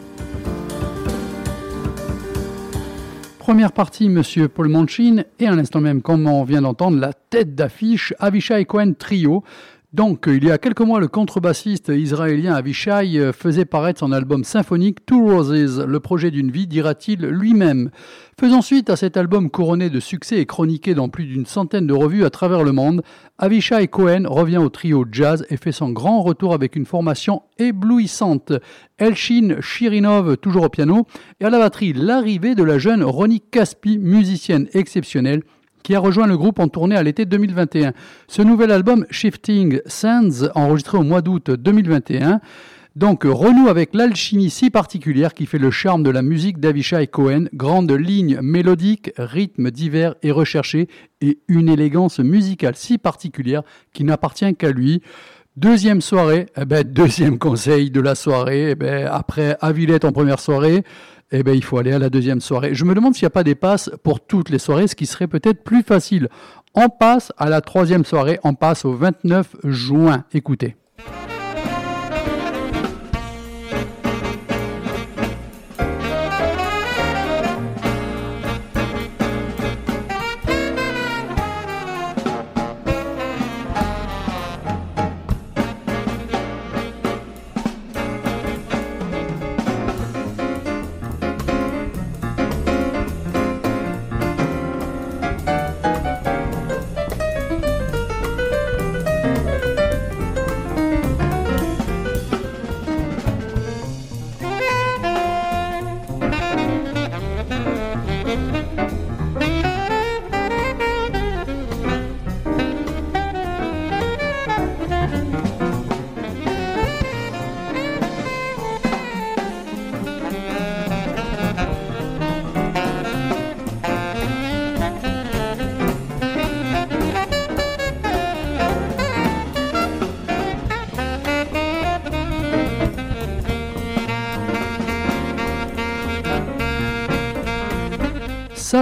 Première partie, Monsieur Paul Manchin, et à l'instant même, comme on vient d'entendre, la tête d'affiche Avishai Cohen Trio, donc, il y a quelques mois, le contrebassiste israélien Avishai euh, faisait paraître son album symphonique Two Roses, le projet d'une vie, dira-t-il lui-même. Faisant suite à cet album couronné de succès et chroniqué dans plus d'une centaine de revues à travers le monde, Avishai Cohen revient au trio jazz et fait son grand retour avec une formation éblouissante. Elshin Shirinov, toujours au piano, et à la batterie, l'arrivée de la jeune Ronnie Caspi, musicienne exceptionnelle, qui a rejoint le groupe en tournée à l'été 2021. Ce nouvel album, Shifting Sands, enregistré au mois d'août 2021, donc renoue avec l'alchimie si particulière qui fait le charme de la musique d'Avishai Cohen, grande ligne mélodique, rythme divers et recherché, et une élégance musicale si particulière qui n'appartient qu'à lui. Deuxième soirée, eh ben, deuxième conseil de la soirée, eh ben, après Avillette en première soirée, eh bien, il faut aller à la deuxième soirée. Je me demande s'il n'y a pas des passes pour toutes les soirées, ce qui serait peut-être plus facile. On passe à la troisième soirée, on passe au 29 juin. Écoutez.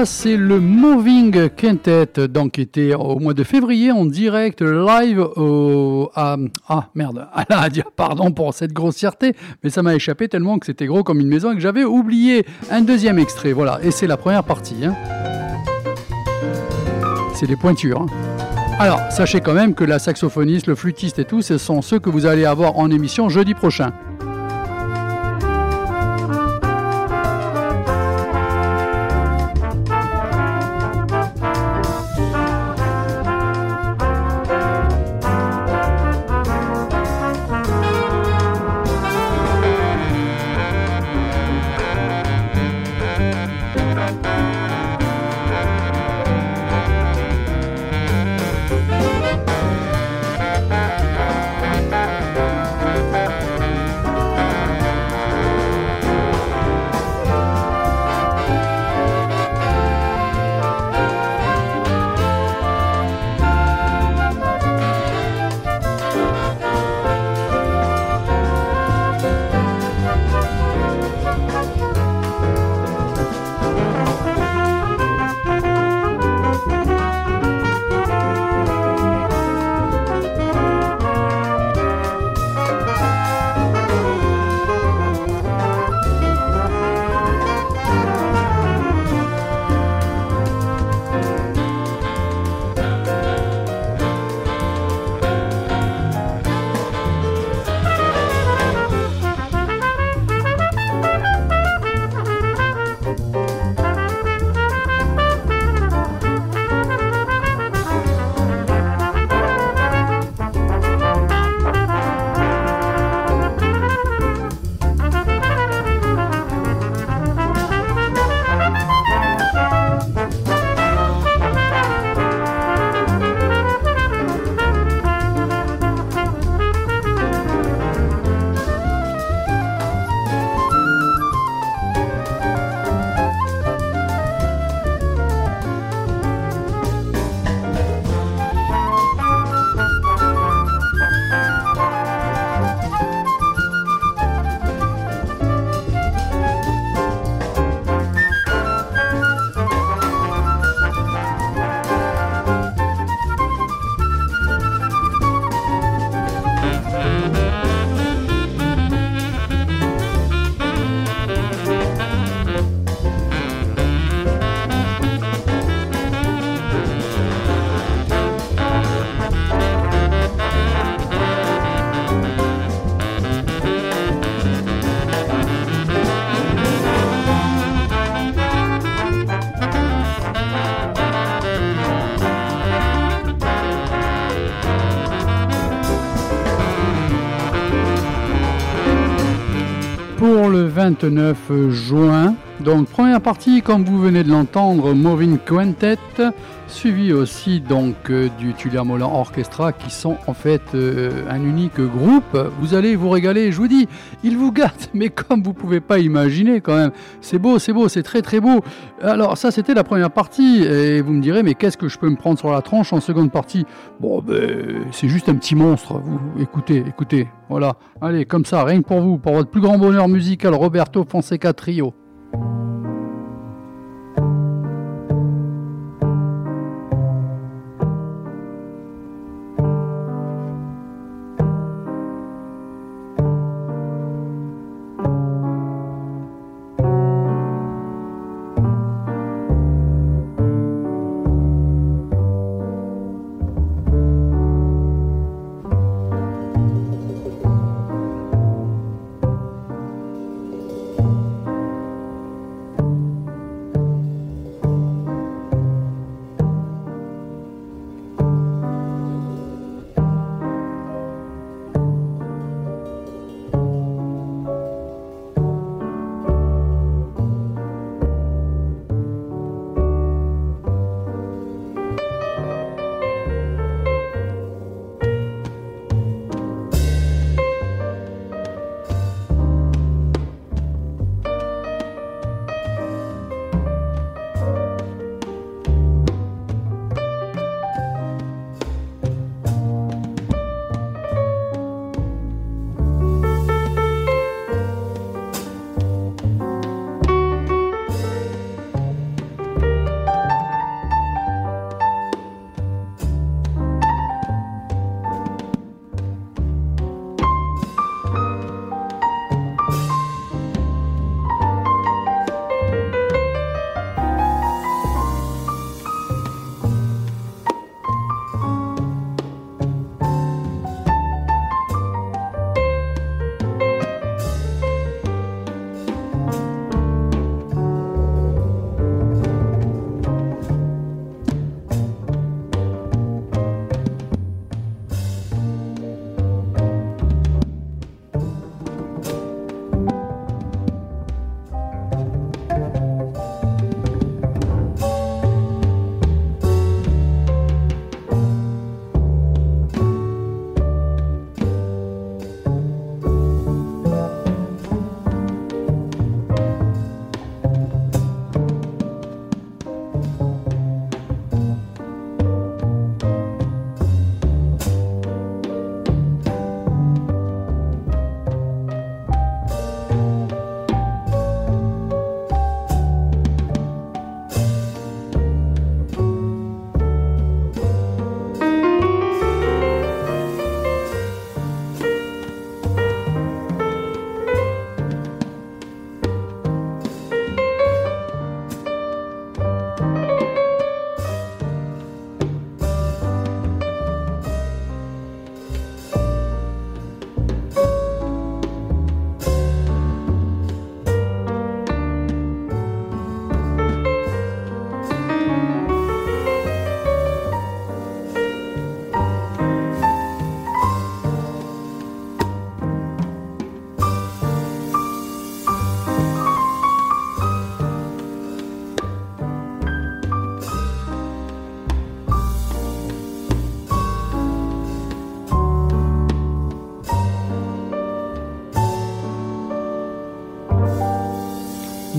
C'est le Moving Quintet, donc était au mois de février en direct live au, ah merde, pardon pour cette grossièreté, mais ça m'a échappé tellement que c'était gros comme une maison et que j'avais oublié un deuxième extrait. Voilà, et c'est la première partie. Hein. C'est des pointures. Hein. Alors, sachez quand même que la saxophoniste, le flûtiste et tout, ce sont ceux que vous allez avoir en émission jeudi prochain. 29 juin. Donc première partie, comme vous venez de l'entendre, Moving Quintet, suivi aussi donc euh, du Tulia Molan Orchestra, qui sont en fait euh, un unique groupe. Vous allez vous régaler, je vous dis, ils vous gâtent, mais comme vous pouvez pas imaginer quand même. C'est beau, c'est beau, c'est très très beau. Alors ça c'était la première partie, et vous me direz, mais qu'est-ce que je peux me prendre sur la tranche en seconde partie? Bon, ben, c'est juste un petit monstre. Vous écoutez, écoutez, voilà. Allez, comme ça, rien que pour vous, pour votre plus grand bonheur musical, Roberto Fonseca Trio.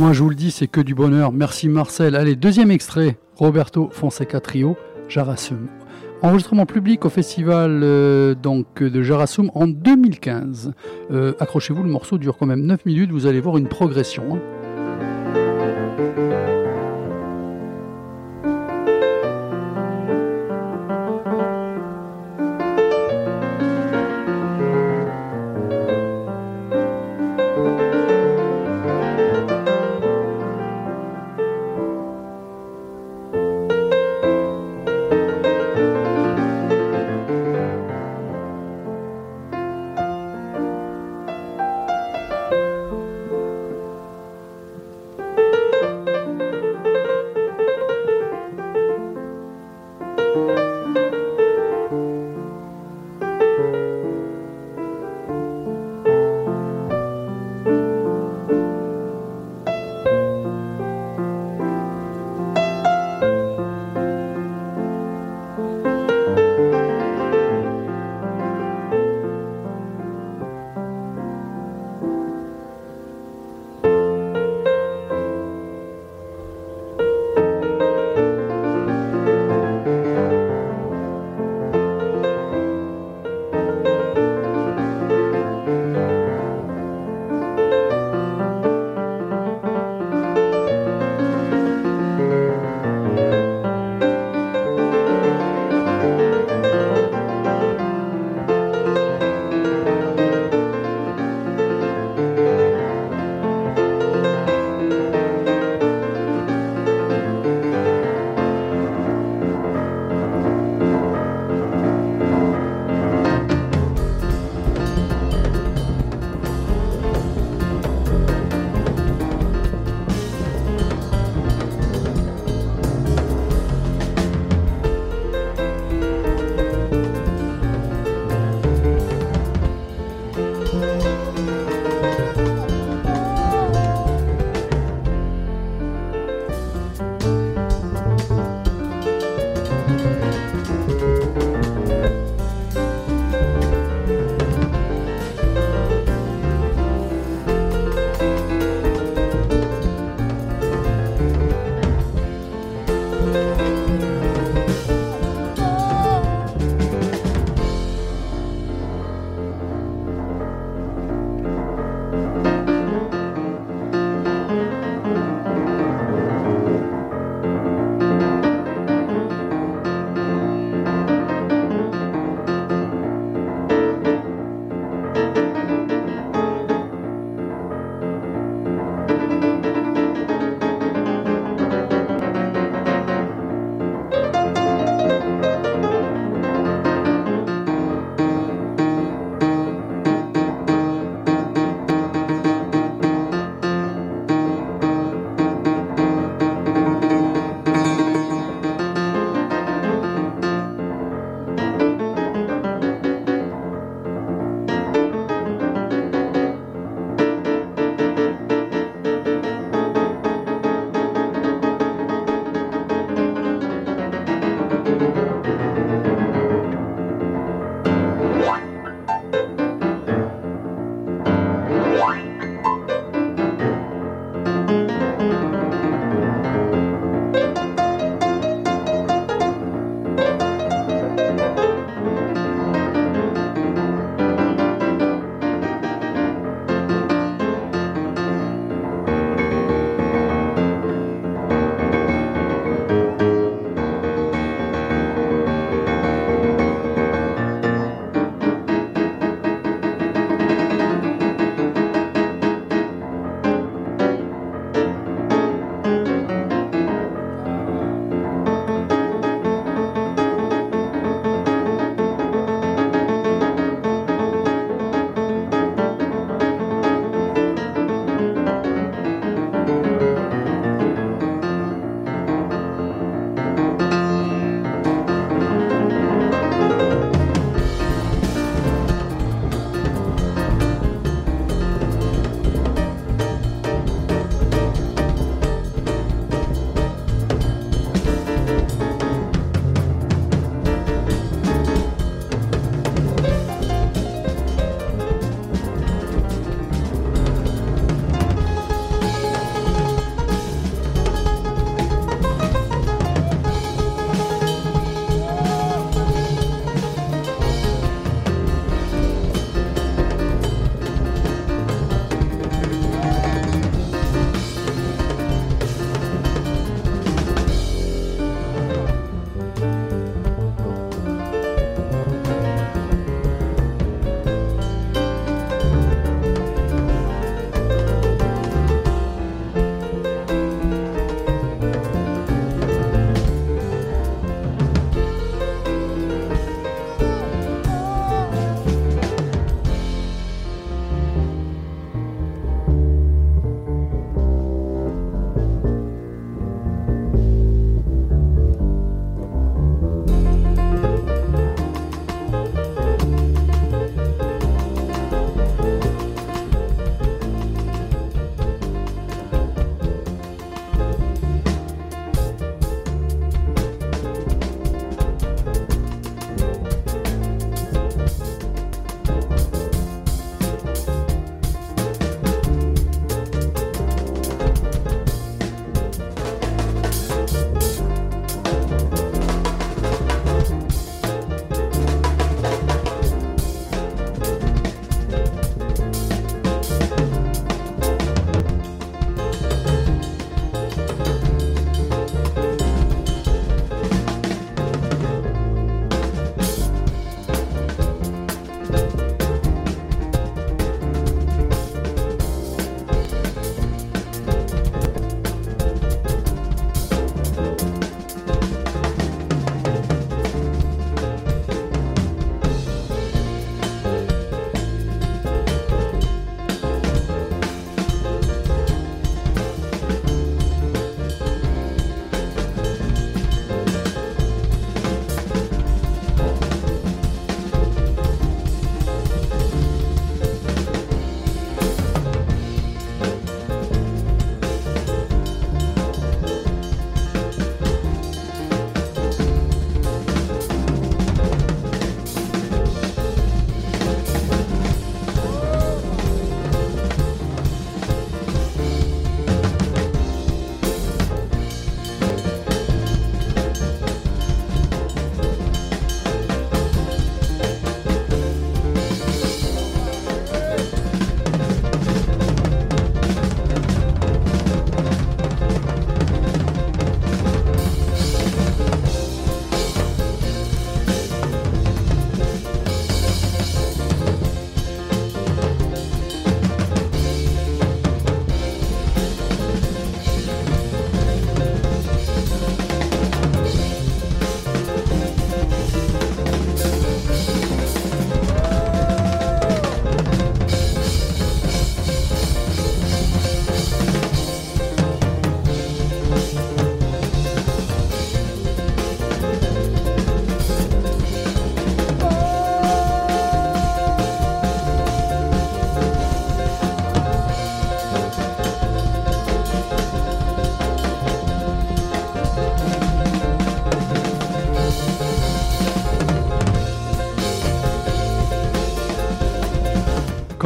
Moi, je vous le dis, c'est que du bonheur. Merci Marcel. Allez, deuxième extrait, Roberto Fonseca Trio, Jarasum. Enregistrement public au festival euh, donc de Jarasum en 2015. Euh, accrochez-vous, le morceau dure quand même 9 minutes, vous allez voir une progression. Hein.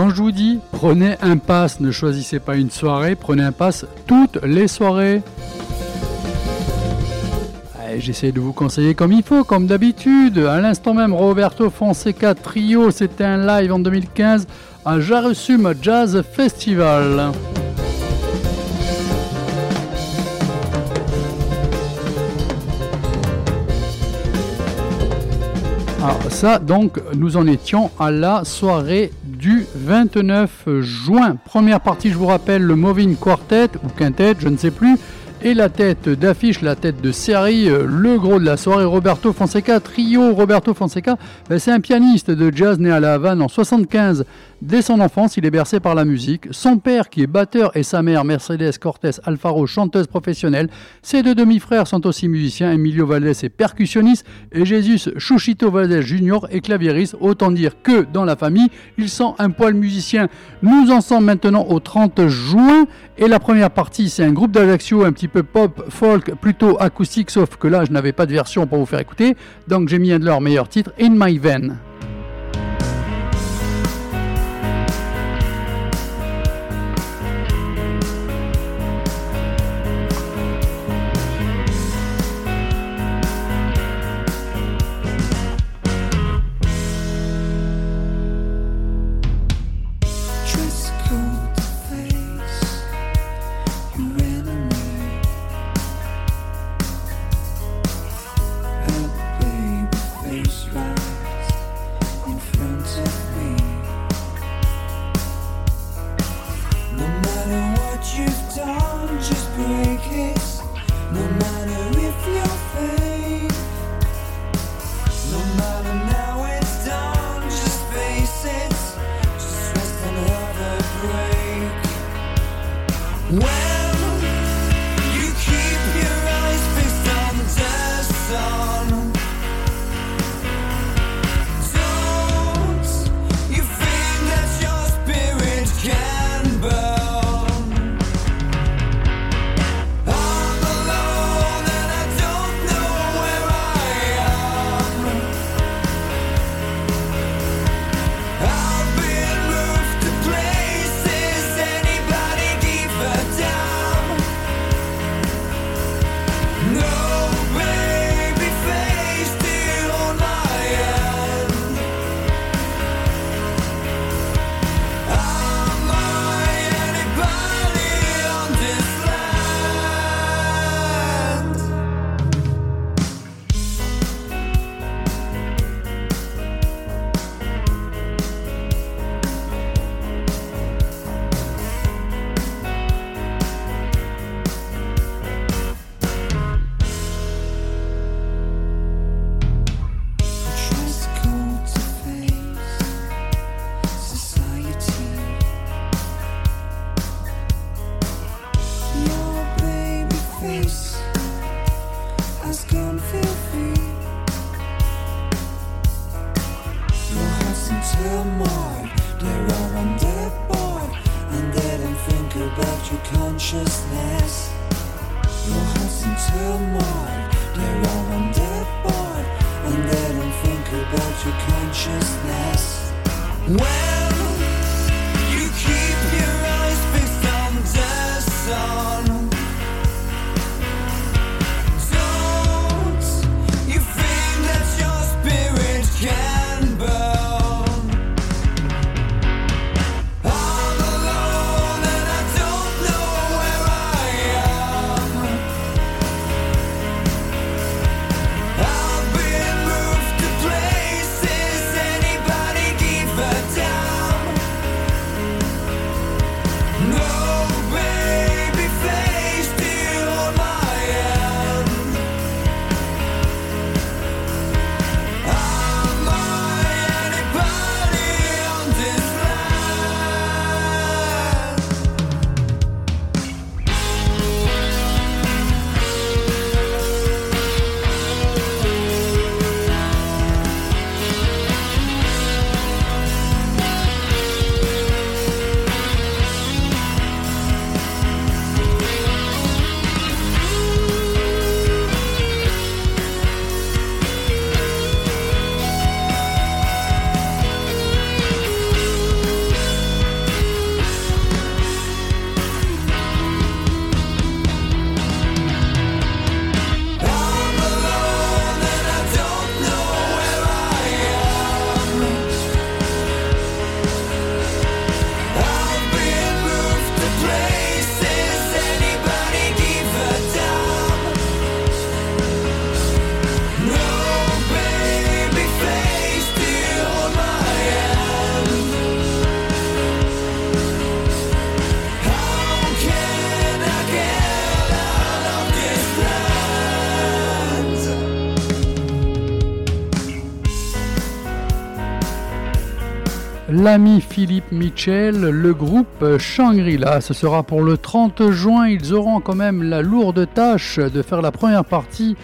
Je vous dis prenez un pass, ne choisissez pas une soirée, prenez un pass toutes les soirées. J'essaie de vous conseiller comme il faut, comme d'habitude. À l'instant même, Roberto Fonseca Trio, c'était un live en 2015 à Jarussum Jazz Festival. Alors ça, donc, nous en étions à la soirée du 29 juin. Première partie, je vous rappelle, le Moving Quartet ou Quintet, je ne sais plus. Et la tête d'affiche, la tête de série, euh, le gros de la soirée, Roberto Fonseca, trio Roberto Fonseca, ben, c'est un pianiste de jazz né à La Havane en 75 Dès son enfance, il est bercé par la musique. Son père, qui est batteur, et sa mère, Mercedes Cortés Alfaro, chanteuse professionnelle. Ses deux demi-frères sont aussi musiciens. Emilio Valdés est percussionniste et Jésus Chuchito Valdés Jr. est claviériste. Autant dire que dans la famille, il sent un poil musicien. Nous en sommes maintenant au 30 juin. Et la première partie, c'est un groupe d'Ajaccio, un petit peu pop, folk, plutôt acoustique, sauf que là, je n'avais pas de version pour vous faire écouter. Donc j'ai mis un de leurs meilleurs titres, In My Vein. L'ami Philippe Mitchell, le groupe Shangri-La. Ce sera pour le 30 juin. Ils auront quand même la lourde tâche de faire la première partie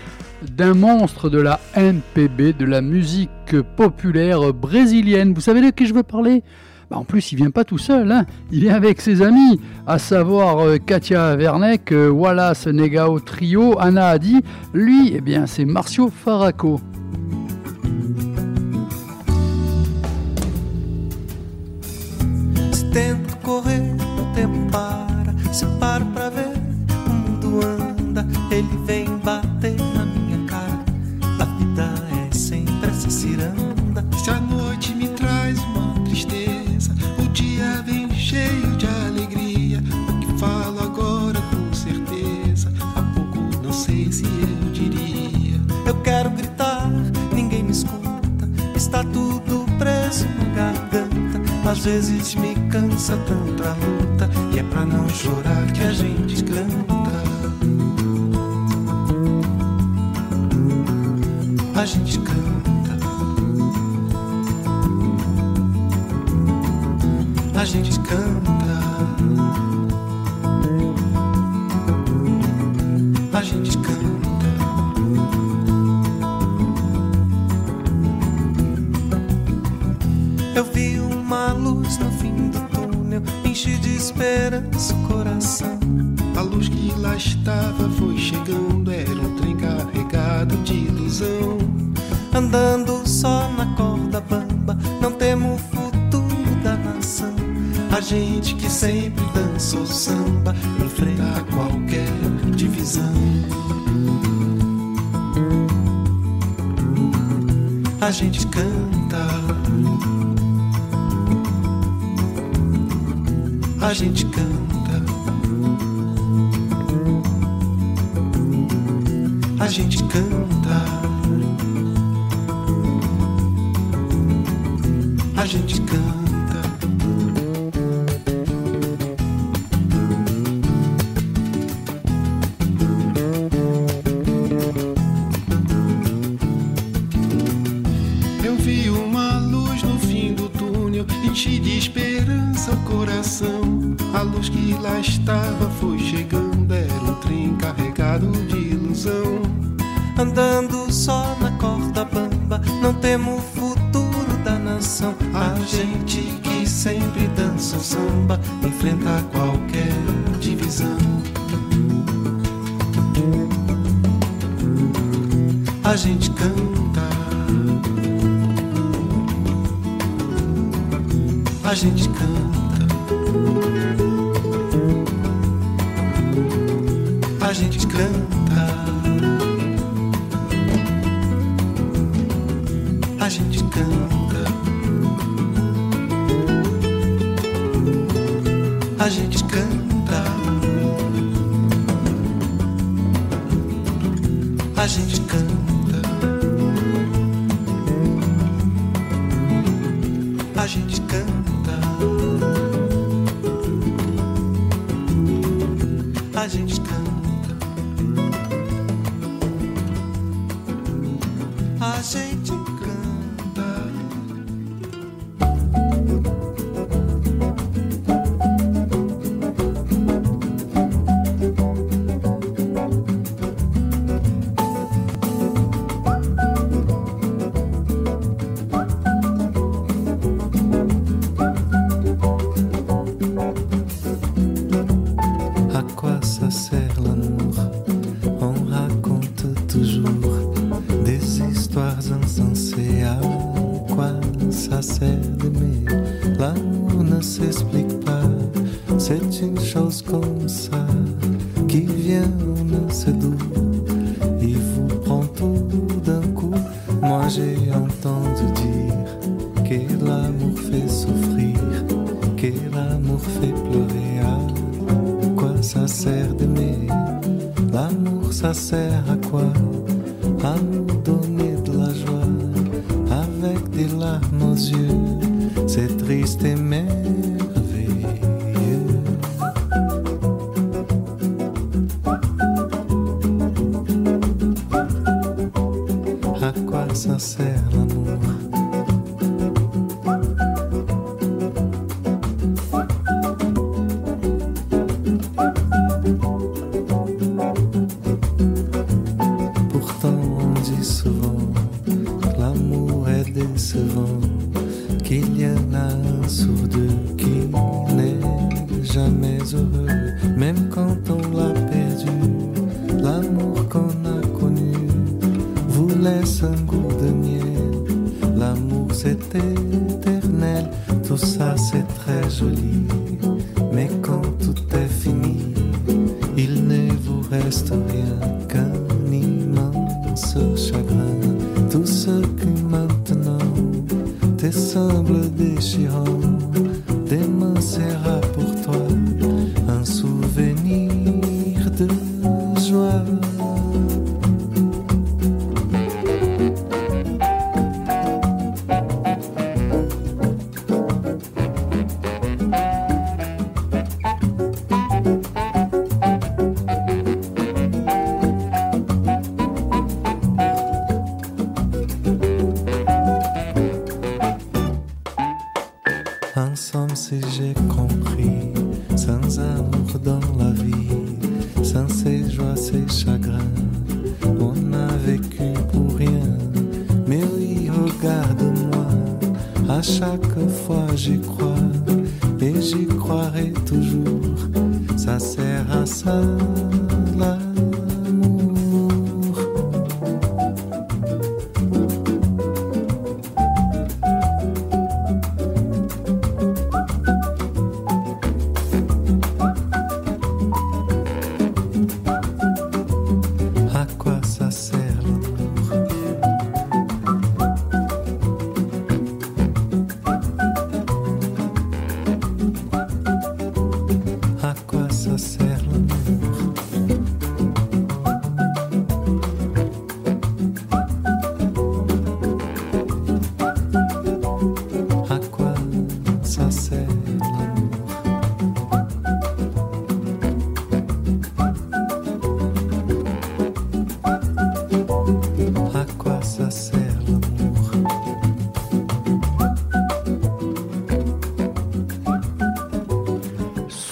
d'un monstre de la MPB, de la musique populaire brésilienne. Vous savez de qui je veux parler? Bah, en plus, il vient pas tout seul, hein. il vient avec ses amis, à savoir euh, Katia Werneck, euh, Wallace Negao Trio, Anna Adi. Lui, eh bien, c'est Marcio Faraco. Tento correr, o tempo para. Se paro pra ver, o mundo anda. Ele vem bater na minha cara. A vida é sempre essa ciranda. Se a noite me traz uma tristeza, o dia vem cheio de alegria. O que falo agora com certeza, há pouco não sei se eu diria. Eu quero gritar, ninguém me escuta. Está tudo preso na garganta. Às vezes me passa tanta luz.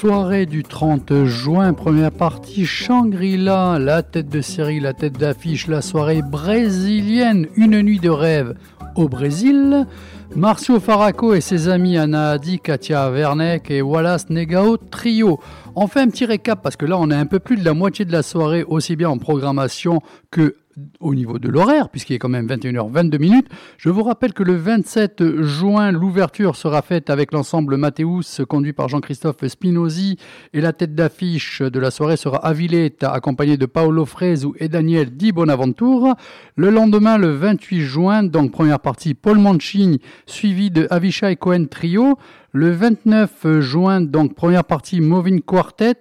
Soirée du 30 juin, première partie Shangri-La, la tête de série, la tête d'affiche, la soirée brésilienne, une nuit de rêve au Brésil. Marcio Faraco et ses amis Anna Adi, Katia Werneck et Wallace Negao trio. On fait un petit récap parce que là on est un peu plus de la moitié de la soirée, aussi bien en programmation que au niveau de l'horaire, puisqu'il est quand même 21h22 minutes. Je vous rappelle que le 27 juin, l'ouverture sera faite avec l'ensemble Mathéus, conduit par Jean-Christophe Spinozzi, et la tête d'affiche de la soirée sera Avileta, accompagné de Paolo Fresu et Daniel Di Bonaventura. Le lendemain, le 28 juin, donc première partie, Paul Mancini, suivi de Avishai Cohen Trio. Le 29 juin, donc première partie Moving Quartet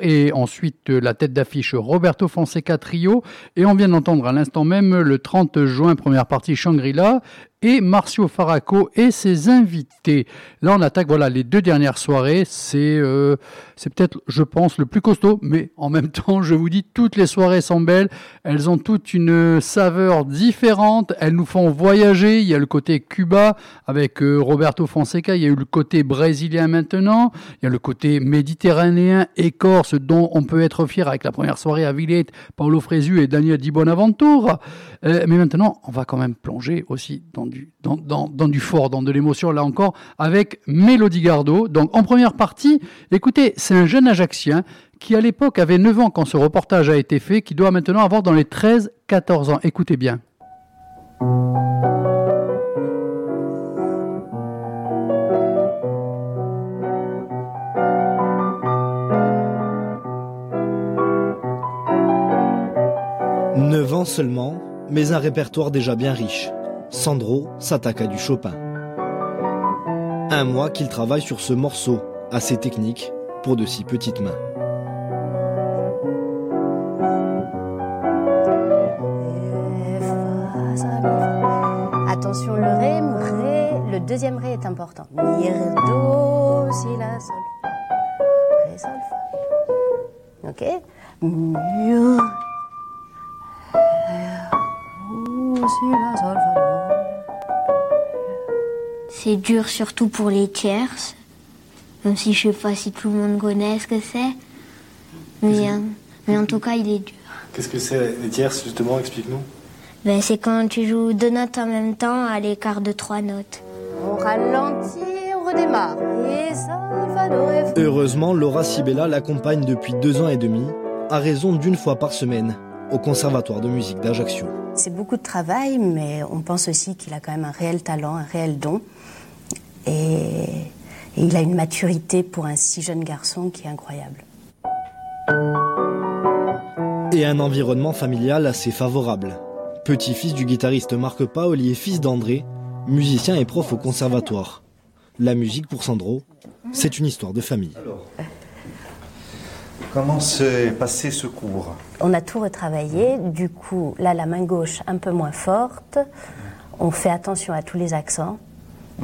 et ensuite euh, la tête d'affiche Roberto Fonseca Trio. Et on vient d'entendre à l'instant même le 30 juin première partie Shangri-La et Marcio Faraco et ses invités. Là, on attaque voilà les deux dernières soirées. C'est euh, c'est peut-être, je pense, le plus costaud, mais en même temps, je vous dis, toutes les soirées sont belles. Elles ont toutes une saveur différente. Elles nous font voyager. Il y a le côté Cuba avec euh, Roberto Fonseca. Il y a eu le côté brésilien maintenant. Il y a le côté méditerranéen, écorce, dont on peut être fier avec la première soirée à Villette, Paolo Fresu et Daniel Di Bonaventura. Euh, mais maintenant, on va quand même plonger aussi dans du, dans, dans, du fort, dans de l'émotion, là encore, avec Mélodie Gardot. Donc, en première partie, écoutez, c'est un jeune Ajaxien qui, à l'époque, avait 9 ans quand ce reportage a été fait, qui doit maintenant avoir dans les 13-14 ans. Écoutez bien. Neuf ans seulement, mais un répertoire déjà bien riche. Sandro s'attaque à du Chopin. Un mois qu'il travaille sur ce morceau, assez technique pour de si petites mains. Attention, le ré, ré, le deuxième ré est important. Mi, do, si, la, sol. Ré, sol, fa. Ok? Mi, C'est dur surtout pour les tierces, même si je sais pas si tout le monde connaît ce que c'est. Mais, euh, mais en tout cas, il est dur. Qu'est-ce que c'est les tierces justement Explique-nous. Ben, c'est quand tu joues deux notes en même temps à l'écart de trois notes. On ralentit, on redémarre. Heureusement, Laura Sibella l'accompagne depuis deux ans et demi, à raison d'une fois par semaine, au Conservatoire de musique d'Ajaccio. C'est beaucoup de travail, mais on pense aussi qu'il a quand même un réel talent, un réel don. Et, et il a une maturité pour un si jeune garçon qui est incroyable. Et un environnement familial assez favorable. Petit-fils du guitariste Marc Paul et fils d'André, musicien et prof au conservatoire. La musique pour Sandro, c'est une histoire de famille. Comment s'est passé ce cours On a tout retravaillé, du coup, là, la main gauche un peu moins forte. On fait attention à tous les accents,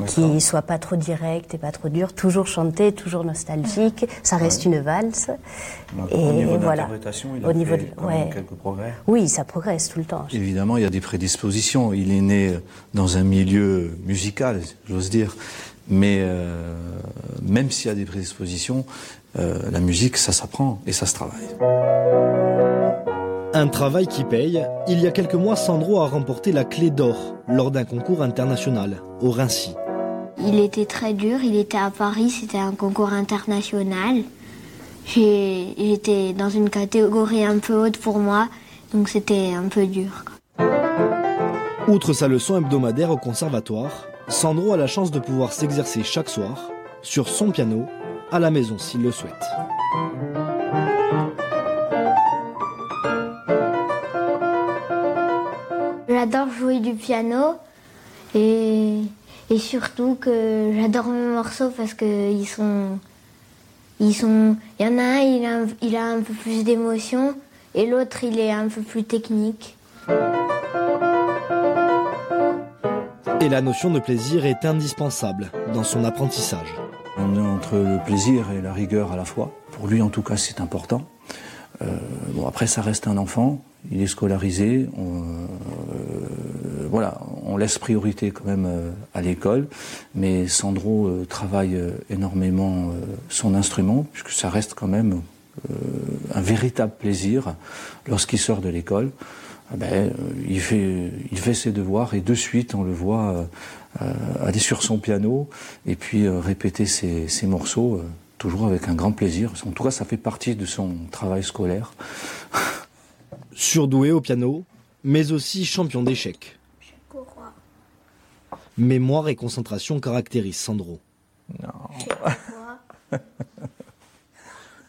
qui soient pas trop directs et pas trop durs. Toujours chanter, toujours nostalgique. Ça reste une valse. Donc, Et Au niveau de voilà. il a Au niveau fait de- ouais. quelques progrès. Oui, ça progresse tout le temps. Évidemment, il y a des prédispositions. Il est né dans un milieu musical, j'ose dire. Mais euh, même s'il y a des prédispositions, euh, la musique, ça s'apprend et ça se travaille. Un travail qui paye. Il y a quelques mois, Sandro a remporté la clé d'or lors d'un concours international au Rincy. Il était très dur, il était à Paris, c'était un concours international. J'étais dans une catégorie un peu haute pour moi, donc c'était un peu dur. Outre sa leçon hebdomadaire au conservatoire, Sandro a la chance de pouvoir s'exercer chaque soir sur son piano à la maison s'il le souhaite. J'adore jouer du piano et, et surtout que j'adore mes morceaux parce que ils sont, ils sont, il y en a un il a, il a un peu plus d'émotion et l'autre il est un peu plus technique. Et la notion de plaisir est indispensable dans son apprentissage. Entre le plaisir et la rigueur à la fois. Pour lui, en tout cas, c'est important. Euh, bon, après, ça reste un enfant. Il est scolarisé. On, euh, voilà, on laisse priorité quand même euh, à l'école. Mais Sandro euh, travaille énormément son instrument, puisque ça reste quand même un véritable plaisir lorsqu'il sort de l'école. Ah ben, euh, il, fait, il fait ses devoirs et de suite on le voit euh, euh, aller sur son piano et puis euh, répéter ses, ses morceaux, euh, toujours avec un grand plaisir. En tout cas, ça fait partie de son travail scolaire. Surdoué au piano, mais aussi champion d'échecs. Mémoire et concentration caractérisent Sandro.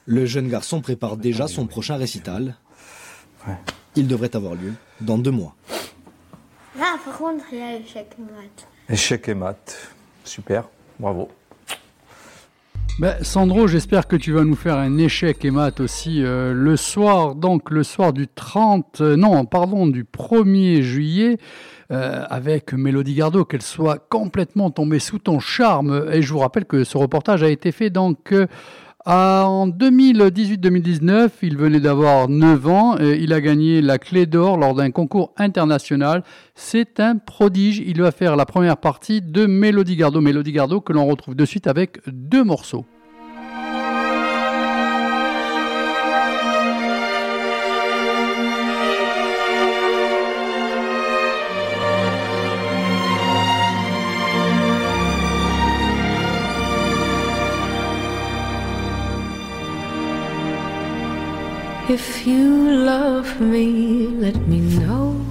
Le jeune garçon prépare déjà son prochain récital. Ouais. Il devrait avoir lieu dans deux mois. Là par contre il y a l'échec mat. Échec et maths, super, bravo. Ben, Sandro, j'espère que tu vas nous faire un échec et maths aussi euh, le soir, donc le soir du 30, euh, non, pardon, du 1er juillet, euh, avec Mélodie Gardot, qu'elle soit complètement tombée sous ton charme. Et je vous rappelle que ce reportage a été fait donc euh, en 2018-2019. Il venait d'avoir 9 ans. et il a gagné la clé d'or lors d'un concours international. C'est un prodige. Il va faire la première partie de Mélodie Gardot. Mélodie Gardot que l'on retrouve de suite avec deux morceaux. If you love me, let me know.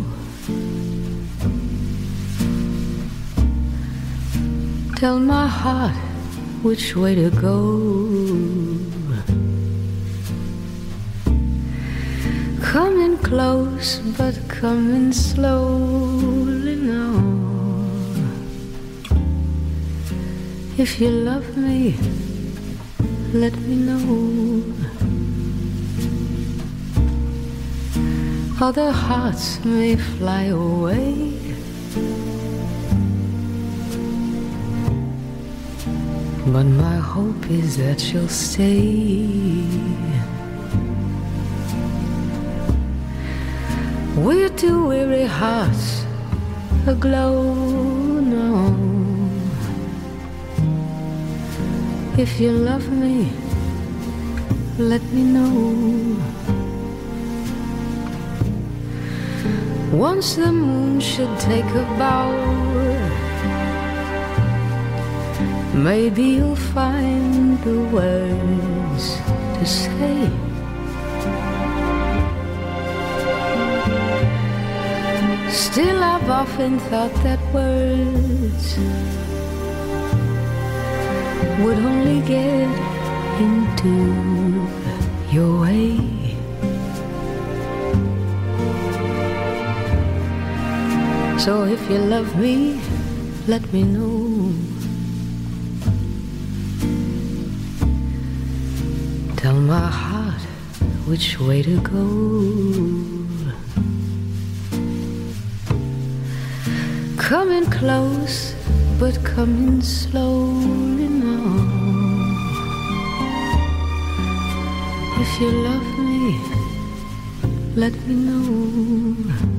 Tell my heart which way to go. Come in close, but come in slowly now. If you love me, let me know. Other hearts may fly away. But my hope is that you'll stay. We're two weary hearts aglow now. If you love me, let me know. Once the moon should take a bow, maybe you'll find the words to say. Still, I've often thought that words would only get into your way. So if you love me, let me know. Tell my heart which way to go. Coming close, but coming slowly now. If you love me, let me know.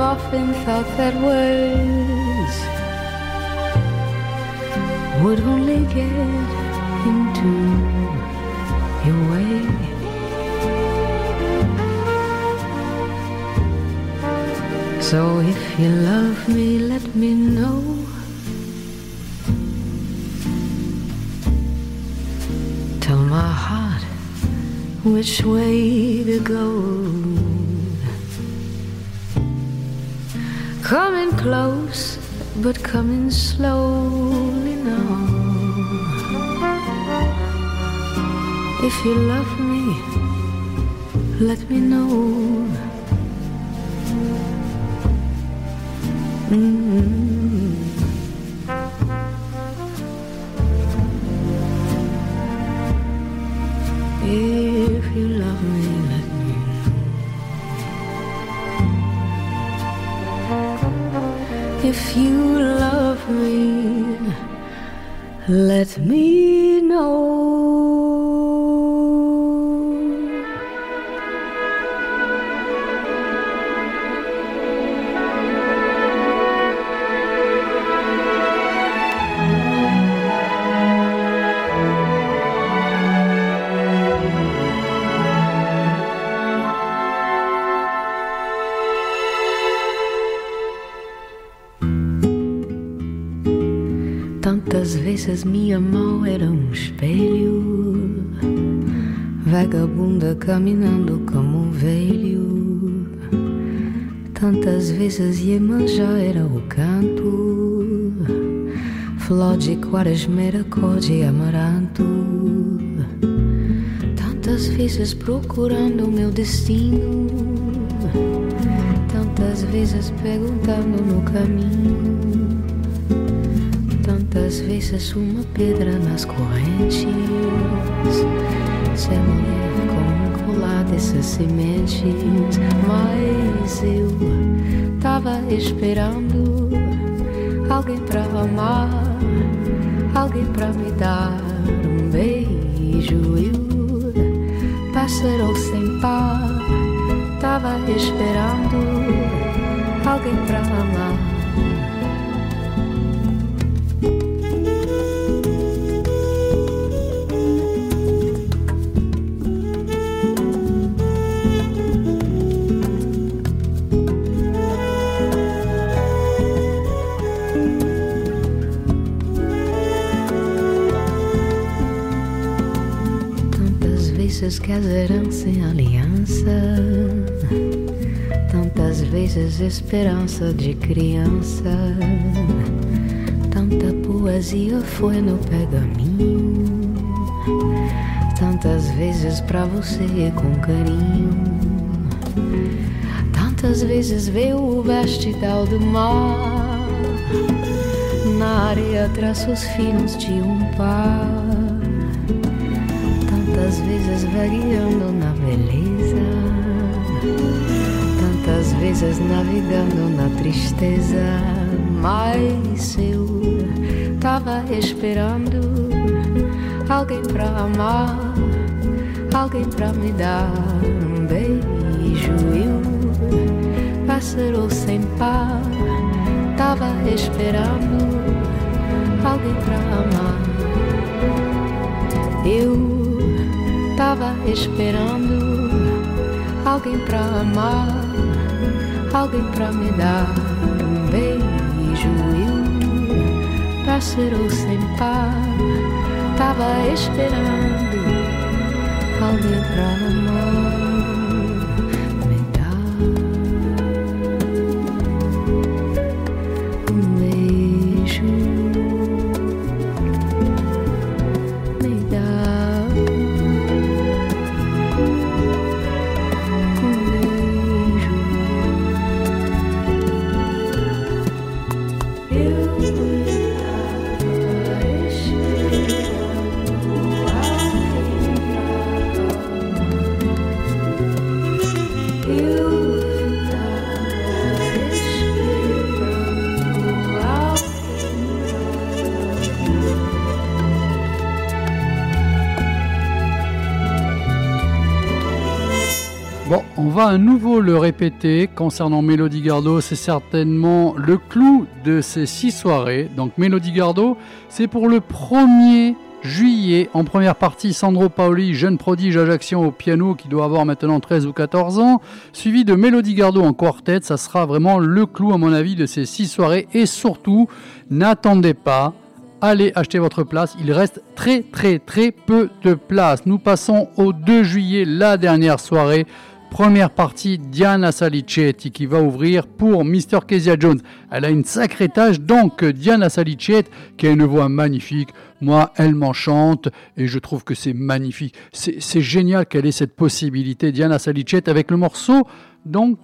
Often thought that words would only get into your way. So if you love me, let me know. Tell my heart which way to go. Coming close, but coming slowly now. If you love me, let me know. Vezes minha mão era um espelho, vagabunda caminhando como um velho. Tantas vezes Iemanjá era o canto, flor de quaresmeira, cor de amaranto. Tantas vezes procurando o meu destino, tantas vezes perguntando no caminho Tantas vezes uma pedra nas correntes. Ser mulher com um colar dessas sementes. Mas eu tava esperando Alguém pra amar Alguém pra me dar um beijo. E o pássaro sem par Tava esperando Alguém pra amar vezes casarão sem aliança, tantas vezes esperança de criança, tanta poesia foi no pergaminho, tantas vezes pra você com carinho, tantas vezes veio o vestidal do mar, na areia traços finos de um par tantas vezes vagueando na beleza, tantas vezes navegando na tristeza, mas eu tava esperando alguém pra amar, alguém pra me dar um beijo e o pássaro sem par tava esperando alguém pra amar. Tava esperando alguém pra amar, alguém pra me dar um beijo e o pássaro sem par tava esperando alguém pra amar. Va à nouveau le répéter concernant Mélodie Gardot. C'est certainement le clou de ces six soirées. Donc Mélodie Gardot, c'est pour le 1er juillet. En première partie, Sandro Paoli, jeune prodige Ajaccio au piano qui doit avoir maintenant 13 ou 14 ans. Suivi de Mélodie Gardot en quartet. Ça sera vraiment le clou à mon avis de ces six soirées. Et surtout, n'attendez pas allez acheter votre place. Il reste très très très peu de place. Nous passons au 2 juillet, la dernière soirée. Première partie, Diana Salicetti qui va ouvrir pour Mr. Kezia Jones. Elle a une sacrée tâche, donc Diana Salicetti qui a une voix magnifique. Moi, elle m'enchante et je trouve que c'est magnifique. C'est génial qu'elle ait cette possibilité, Diana Salicetti, avec le morceau, donc,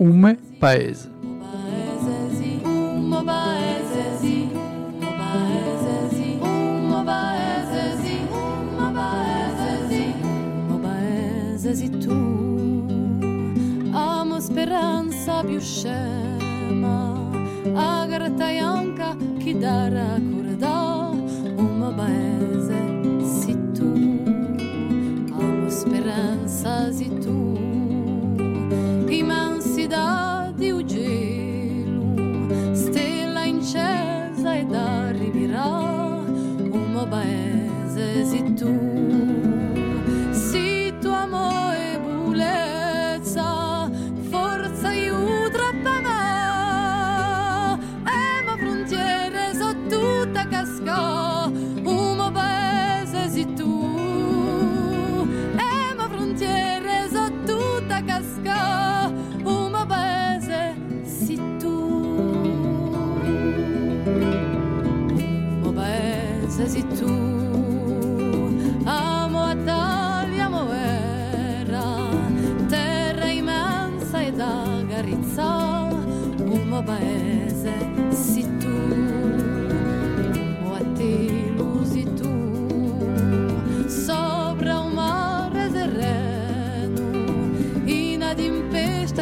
Ume Paese. speranza più scema Agartajanka ki dara kurda Uma baeze si tu. Amo speranza si tu. Imensidade o dia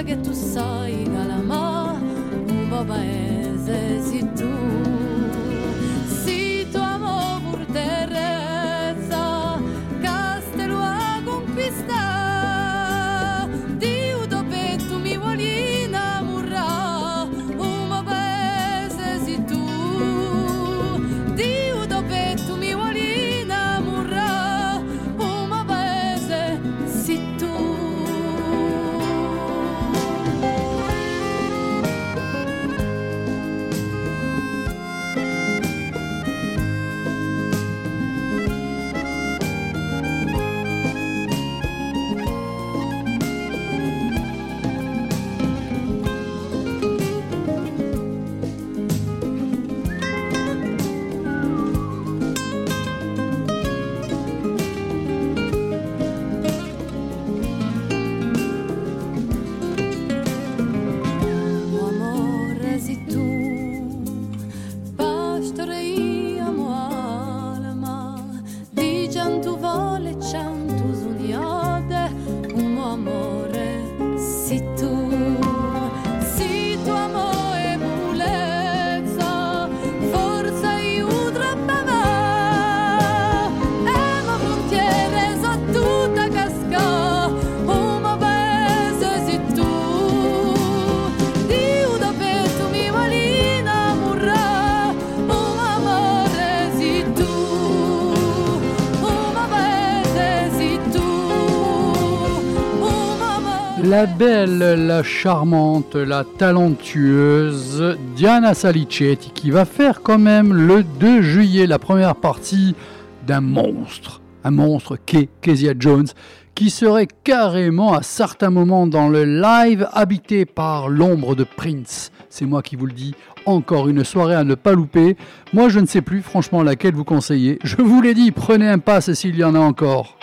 que tu sai La belle, la charmante, la talentueuse Diana Salicetti qui va faire quand même le 2 juillet la première partie d'un monstre. Un monstre qu'est Kezia Jones qui serait carrément à certains moments dans le live habité par l'ombre de Prince. C'est moi qui vous le dis, encore une soirée à ne pas louper. Moi je ne sais plus franchement laquelle vous conseillez. Je vous l'ai dit, prenez un pass s'il y en a encore.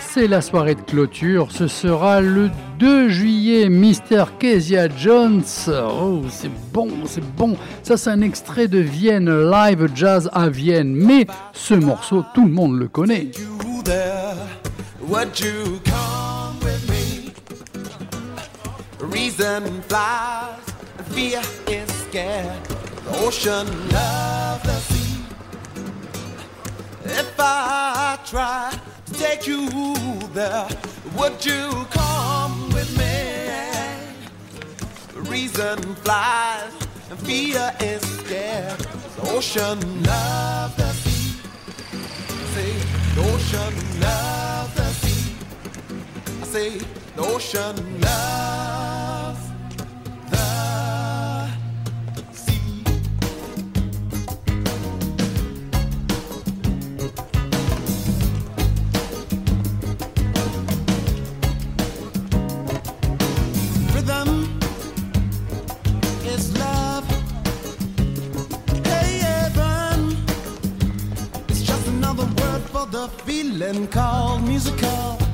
C'est la soirée de clôture, ce sera le 2 juillet, Mr. Kezia Jones. Oh, c'est bon, c'est bon. Ça, c'est un extrait de Vienne, live jazz à Vienne. Mais ce morceau, tout le monde le connaît. Reason flies, fear is scared. The ocean loves I try to take you there, would you come with me? Reason flies, and fear is scared. The ocean loves the sea say the ocean loves the sea. I say the ocean loves the feeling called musical.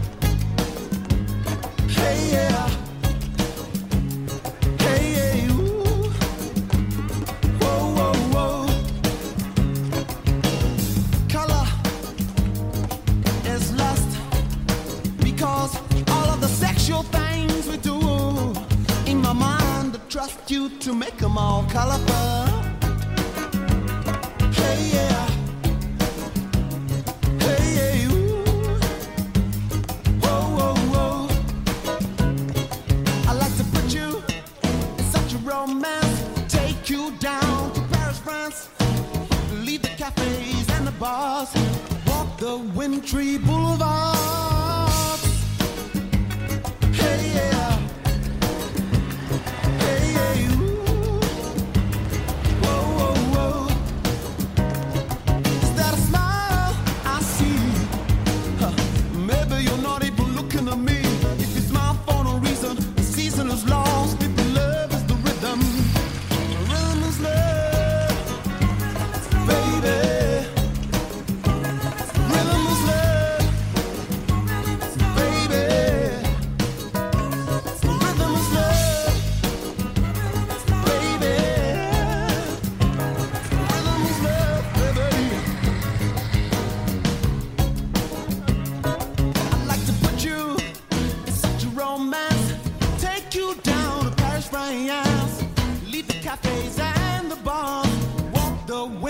Romance. Take you down to Paris, France. Leave the cafes and the bars. Walk the wintry boulevards.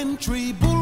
Walk the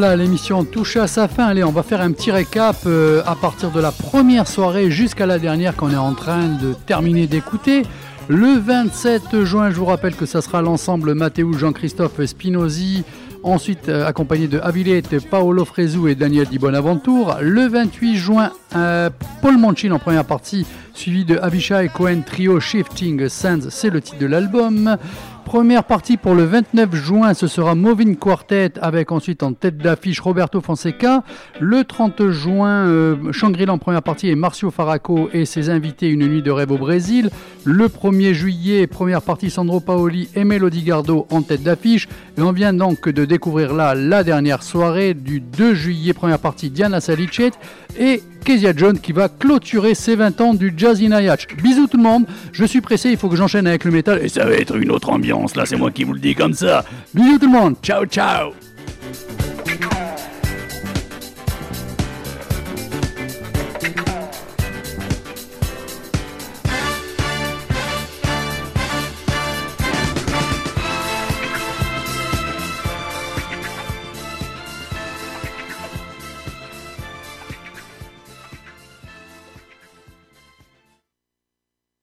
Voilà, l'émission touche à sa fin. Allez, on va faire un petit récap euh, à partir de la première soirée jusqu'à la dernière qu'on est en train de terminer d'écouter. Le 27 juin, je vous rappelle que ça sera l'ensemble Matteo Jean-Christophe Spinozzi, ensuite euh, accompagné de Avilette, Paolo Fresu et Daniel Di Bonaventure. Le 28 juin, euh, Paul Manchin en première partie, suivi de Avishai Cohen Trio Shifting Sands, c'est le titre de l'album. Première partie pour le 29 juin, ce sera Moving Quartet avec ensuite en tête d'affiche Roberto Fonseca. Le 30 juin, euh, Shangri-La en première partie et Marcio Faraco et ses invités Une nuit de rêve au Brésil. Le 1er juillet, première partie Sandro Paoli et Melody Gardot en tête d'affiche. Et on vient donc de découvrir là la dernière soirée du 2 juillet, première partie Diana Salicet et Kezia John qui va clôturer ses 20 ans du Jazzy Nayach. Bisous tout le monde, je suis pressé, il faut que j'enchaîne avec le métal et ça va être une autre ambiance, là c'est moi qui vous le dis comme ça. Bisous tout le monde, ciao ciao